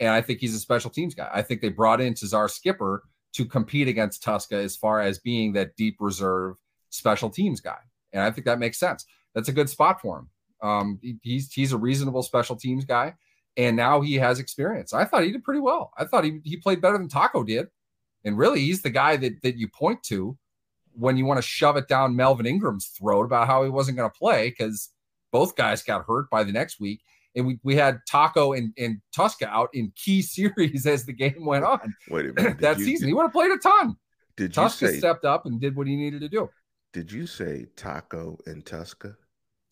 And I think he's a special teams guy. I think they brought in Tuzar Skipper to compete against Tuszka as far as being that deep reserve special teams guy. And I think that makes sense. That's a good spot for him. Um, he- he's he's a reasonable special teams guy and now he has experience. I thought he did pretty well. I thought he, he played better than Taco did. And really, he's the guy that, that you point to when you want to shove it down Melvin Ingram's throat about how he wasn't going to play because both guys got hurt by the next week. And we, we had Taco and, and Tuszka out in key *laughs* series as the game went on *laughs* Wait a minute. That you, season. He would have played a ton. Did you Tuszka say? stepped up and did what he needed to do. Did you say Taco and Tuszka?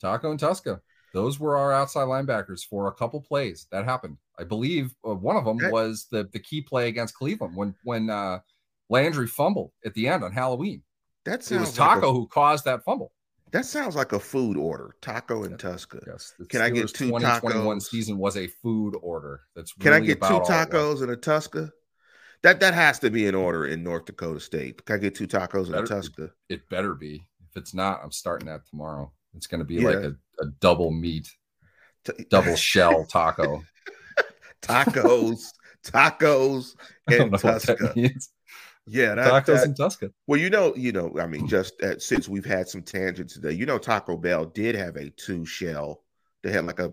Taco and Tuszka. Those were our outside linebackers for a couple plays. That happened. I believe uh, one of them That- was the the key play against Cleveland when when uh, Landry fumbled at the end on Halloween. That It was like Taco a, who caused that fumble. that sounds like a food order. Taco and Tuszka. Yes. Can I get two 2021 tacos? season was a food order. That's Can I get two tacos and a Tuszka? That that has to be an order in North Dakota State. Can I get two tacos and a Better- Tuszka? It better be. If it's not, I'm starting that tomorrow. It's going to be Yeah. like a, a double meat, *laughs* double shell taco. *laughs* tacos, tacos, *laughs* I and what that. Yeah, that, Tacos that- and Tuszka. well, you know, you know, I mean, just uh, since we've had some tangents today, you know, Taco Bell did have a two shell. They had like a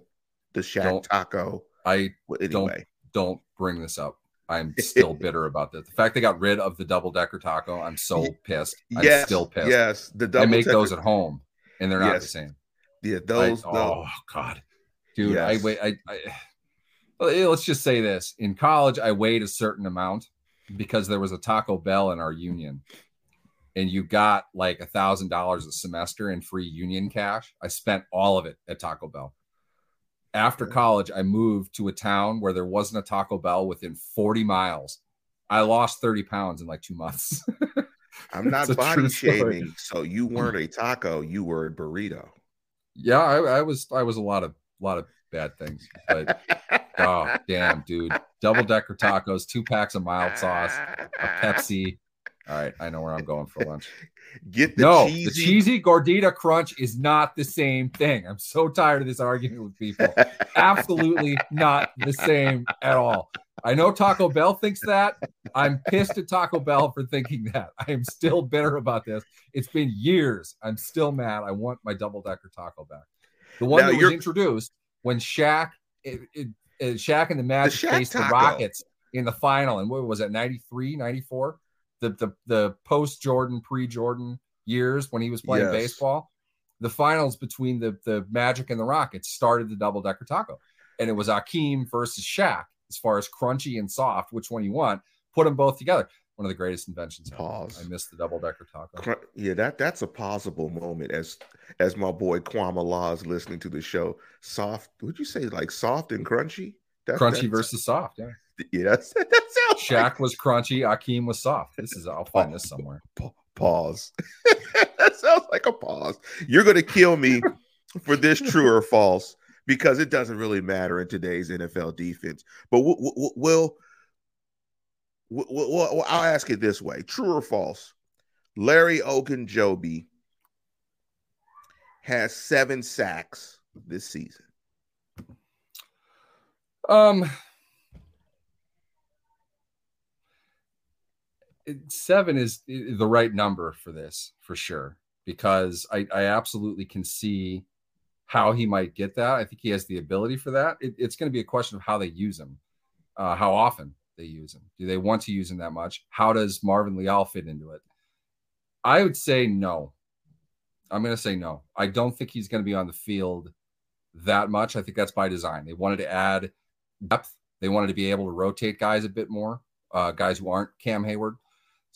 the Shack Don't- taco. I Well, don't- don't bring this up. I'm still bitter about this. The fact they got rid of the double decker taco, I'm so pissed. I'm yes, still pissed. yes, the I double make those at home, and they're not the same. Yeah, I- those. oh God, dude, Yes. I wait. I, I let's just say this: in college, I weighed a certain amount because there was a Taco Bell in our union, and you got like a thousand dollars a semester in free union cash. I spent all of it at Taco Bell. After Yeah. college, I moved to a town where there wasn't a Taco Bell within 40 miles. I lost 30 pounds in like two months. *laughs* I'm *laughs* not body shaming. So you *laughs* mm. weren't a taco, you were a burrito. yeah, I, I was I was a lot of a lot of bad things, but oh damn, dude, double decker tacos, two packs of mild sauce, a *laughs* Pepsi. All right, I know where I'm going for lunch. *laughs* Get the no, cheesy. the cheesy gordita crunch is not the same thing. I'm so tired of this argument with people. *laughs* Absolutely not the same at all. I know Taco Bell thinks that. I'm pissed at Taco Bell for thinking that. I am still bitter about this. It's been years. I'm still mad. I want my double decker taco back. The one Now that was introduced when Shaq, it, it, it- Shaq and the Magic Shaq faced the. Rockets in the final. And what was it, 93, 94? The, the, the post Jordan, pre Jordan years when he was playing Yes. baseball. The finals between the, the Magic and the Rockets started the double decker taco. And it was Akeem versus Shaq as far as crunchy and soft, which one you want. Put them both together. One of the greatest inventions. ever. Pause. I missed the double decker taco. Yeah, that that's a possible moment as as my boy Kwame Law is listening to the show. Soft, would you say like soft and crunchy? That, Crunchy versus soft. Yeah. yeah, that's, *laughs* that sounds Shaq *laughs* was crunchy. Akeem was soft. This is, I'll find this somewhere. Pause. *laughs* that sounds like a pause. You're gonna kill me for this true or *laughs* false because it doesn't really matter in today's NFL defense. But w- w- w- will I'll ask it this way: true or false? Larry Ogunjobi has seven sacks this season. Um, seven is the right number for this for sure because I, I absolutely can see how he might get that. I think he has the ability for that. It, it's going to be a question of how they use him, uh, how often they use him. Do they want to use him that much? How does Marvin Leal fit into it? I would say no. I'm going to say no. I don't think he's going to be on the field that much. I think that's by design. They wanted to add depth. They wanted to be able to rotate guys a bit more, uh, guys who aren't Cam Heyward.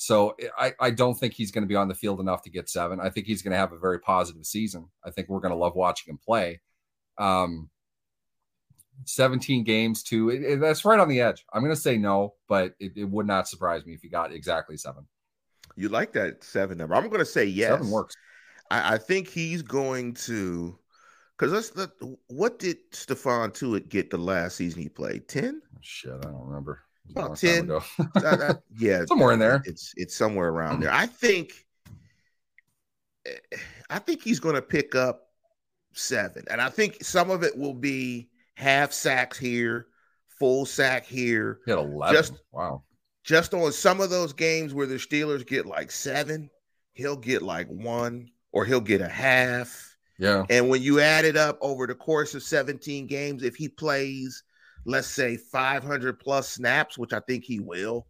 So I, I don't think he's going to be on the field enough to get seven. I think he's going to have a very positive season. I think we're going to love watching him play. Um, 17 games, too. It- it- that's right on the edge. I'm going to say no, but it, it would not surprise me if he got exactly seven. You like that seven number? I'm gonna say yes. Seven works. I, I think he's going to because let's let what did Stephon Tuitt get the last season he played? 10? Shit, I don't remember. About 10. ago. That- that- yeah, *laughs* Somewhere in there. It's it's somewhere around there. I think eh, I think he's going to pick up seven, and I think some of it will be half sacks here, full sack here. He had 11. Just- wow. Just on some of those games where the Steelers get like seven, he'll get like one, or he'll get a half. Yeah. And when you add it up over the course of 17 games, if he plays, let's say 500 plus snaps, which I think he will,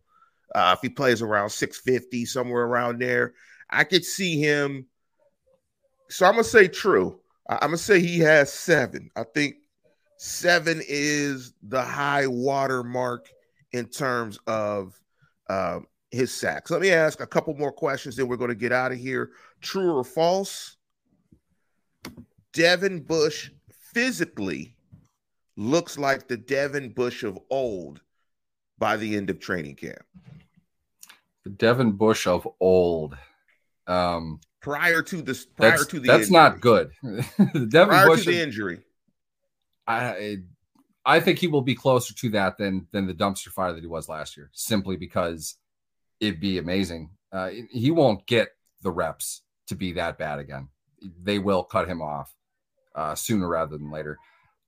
uh, if he plays around 650, somewhere around there, I could see him. So I'm to say true. I- I'm to say he has seven. I think seven is the high water mark in terms of um, his sacks. Let me ask a couple more questions, then we're going to get out of here. True or false? Devin Bush physically looks like the Devin Bush of old by the end of training camp. The Devin Bush of old. Um, Prior to this, prior that's to the that's injury. not good. *laughs* the Devin prior Bush. to the of- injury. I I think he will be closer to that than than the dumpster fire that he was last year, simply because it'd be amazing. Uh, he won't get the reps to be that bad again. They will cut him off uh, sooner rather than later.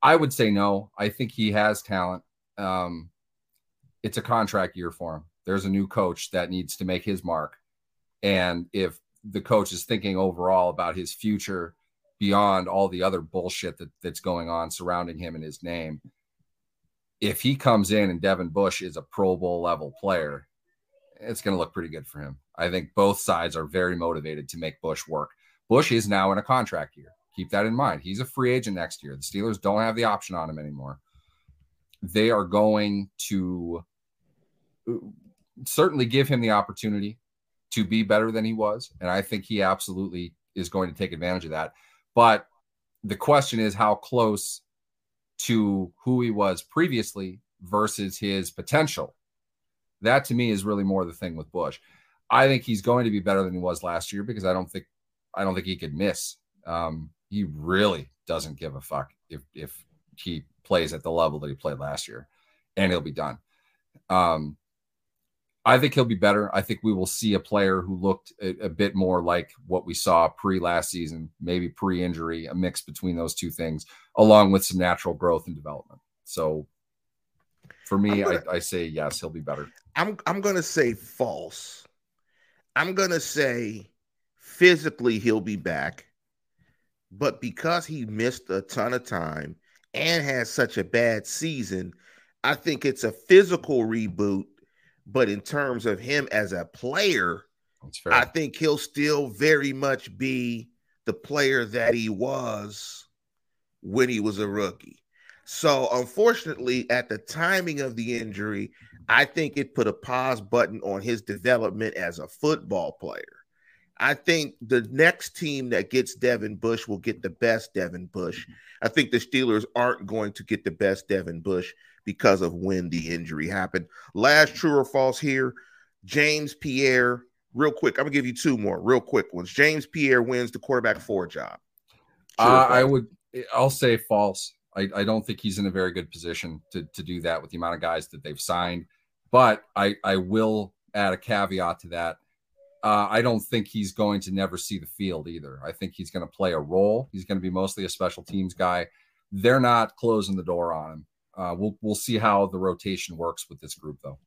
I would say no. I think he has talent. Um, it's a contract year for him. There's a new coach that needs to make his mark, and if the coach is thinking overall about his future beyond all the other bullshit that, that's going on surrounding him and his name. If he comes in and Devin Bush is a Pro Bowl level player, it's going to look pretty good for him. I think both sides are very motivated to make Bush work. Bush is now in a contract year. Keep that in mind. He's a free agent next year. The Steelers don't have the option on him anymore. They are going to uh, certainly give him the opportunity to be better than he was. And I think he absolutely is going to take advantage of that. But the question is how close to who he was previously versus his potential. That to me is really more the thing with Bush. I think he's going to be better than he was last year because I don't think I don't think he could miss. Um, he really doesn't give a fuck if if he plays at the level that he played last year, and he'll be done. Um, I think he'll be better. I think we will see a player who looked a, a bit more like what we saw pre last season, maybe pre injury, a mix between those two things, along with some natural growth and development. So for me, gonna, I, I say yes, he'll be better. I'm I'm gonna say false. I'm gonna say physically he'll be back, but because he missed a ton of time and has such a bad season, I think it's a physical reboot. But in terms of him as a player, I think he'll still very much be the player that he was when he was a rookie. So, unfortunately, at the timing of the injury, I think it put a pause button on his development as a football player. I think the next team that gets Devin Bush will get the best Devin Bush. I think the Steelers aren't going to get the best Devin Bush because of when the injury happened. Last true or false here James Pierre, real quick. I'm going to give you two more real quick ones. James Pierre wins the cornerback four job. Uh, I would, I'll say false. I, I don't think he's in a very good position to, to do that with the amount of guys that they've signed. But I, I will add a caveat to that. Uh, I don't think he's going to never see the field either. I think he's going to play a role. He's going to be mostly a special teams guy. They're not closing the door on him. Uh, we'll we'll see how the rotation works with this group, though.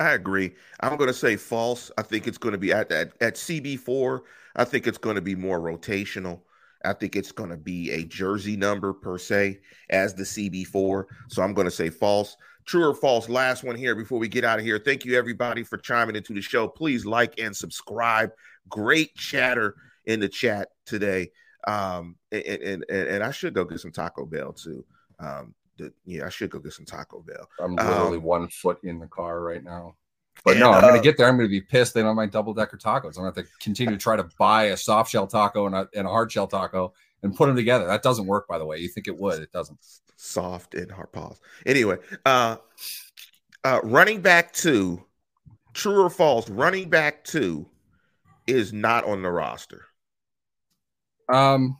I agree. I'm going to say false. I think it's going to be at at, at CB4. I think it's going to be more rotational. I think it's going to be a jersey number per se as the CB4. So I'm going to say false. True or false? Last one here before we get out of here. Thank you, everybody, for chiming into the show. Please like and subscribe. Great chatter in the chat today. Um, and, and, and, and I should go get some Taco Bell too. Um, the, yeah, I should go get some Taco Bell. I'm literally um, one foot in the car right now. But and, no, I'm going to uh, get there. I'm going to be pissed. They don't my double decker tacos. I'm going to have to continue to try to buy a soft shell taco and a, and a hard shell taco and put them together. That doesn't work, by the way. You think it would? It doesn't. Soft and hard pause. Anyway, uh, uh, running back two, true or false? Running back two is not on the roster. Um,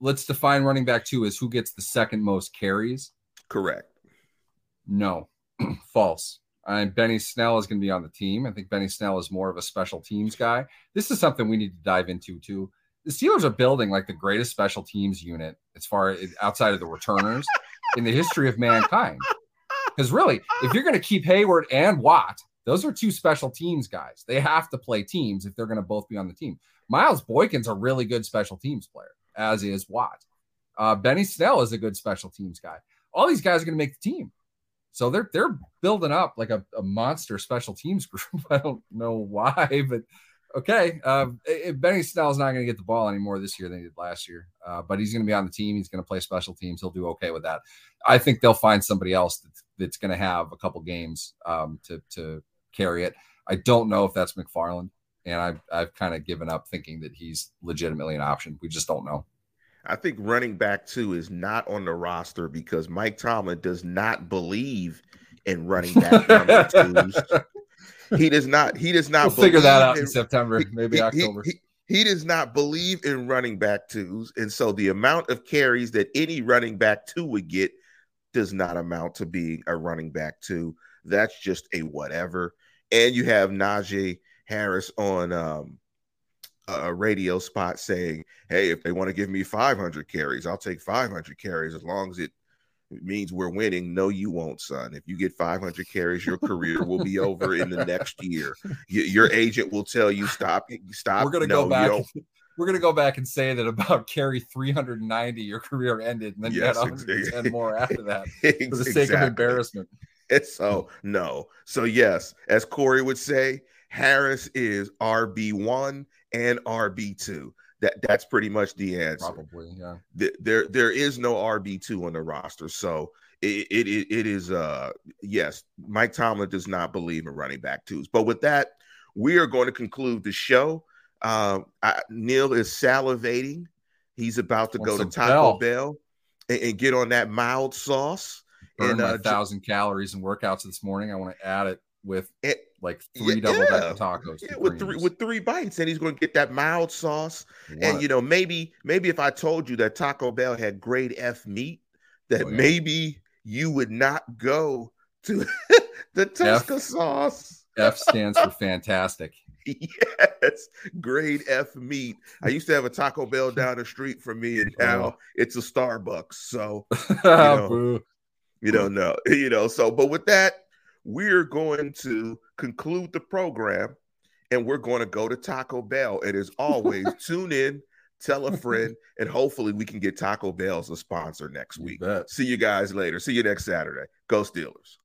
let's define running back two as who gets the second most carries. Correct. No, *clears throat* false. And Benny Snell is going to be on the team. I think Benny Snell is more of a special teams guy. This is something we need to dive into too. The Steelers are building like the greatest special teams unit as far as outside of the returners in the history of mankind. Because really, if you're going to keep Heyward and Watt, those are two special teams guys. They have to play teams if they're going to both be on the team. Miles Boykin's a really good special teams player, as is Watt. Uh, Benny Snell is a good special teams guy. All these guys are going to make the team. So they're they're building up like a, a monster special teams *laughs* group. I don't know why, but okay. Uh, Benny Snell's not going to get the ball anymore this year than he did last year, uh, but he's going to be on the team. He's going to play special teams. He'll do okay with that. I think they'll find somebody else that's, that's going to have a couple games um, to to carry it. I don't know if that's McFarland, and I've I've kind of given up thinking that he's legitimately an option. We just don't know. I think running back two is not on the roster because Mike Tomlin does not believe in running back number *laughs* twos. He does not. He does not we'll figure that out in, in September, maybe he, October. He, he, he, does not believe in running back twos, and so the amount of carries that any running back two would get does not amount to being a running back two. That's just a whatever. And you have Najee Harris on um, a radio spot saying, "Hey, if they want to give me 500 carries, I'll take 500 carries as long as it means we're winning." No, you won't, son. If you get 500 carries, your career will be over in the next year. your agent will tell you, "Stop, stop." We're gonna no, go back. *laughs* We're gonna go back and say that about carry 390, your career ended, and then yes, you had 110 exactly. more after that *laughs* for the sake of embarrassment. *laughs* So no, so yes, as Corey would say, Harris is RB one and RB two. That that's pretty much the answer. Probably, yeah. There there is no RB two on the roster, so it, it it is uh yes. Mike Tomlin does not believe in running back twos. But with that, we are going to conclude the show. Uh, I, Neil is salivating. He's about to go to Taco Bell, Bell and, and, get on that mild sauce. Burn and, uh, thousand calories and workouts this morning. I want to add it with it, like three yeah, double decker tacos. Yeah, with three with three bites, and he's going to get that mild sauce. What? And you know, maybe maybe if I told you that Taco Bell had grade F meat, that oh, yeah. maybe you would not go to *laughs* the Tusca F, sauce. F stands for *laughs* fantastic. Yes, grade F meat. I used to have a Taco Bell *laughs* down the street from me, and now oh. it's a Starbucks. So you, know, you don't know, you know. So, but with that, we're going to conclude the program, and we're going to go to Taco Bell. And as always, *laughs* tune in, tell a friend, and hopefully we can get Taco Bell as a sponsor next week. See you guys later. See you next Saturday. Go Steelers.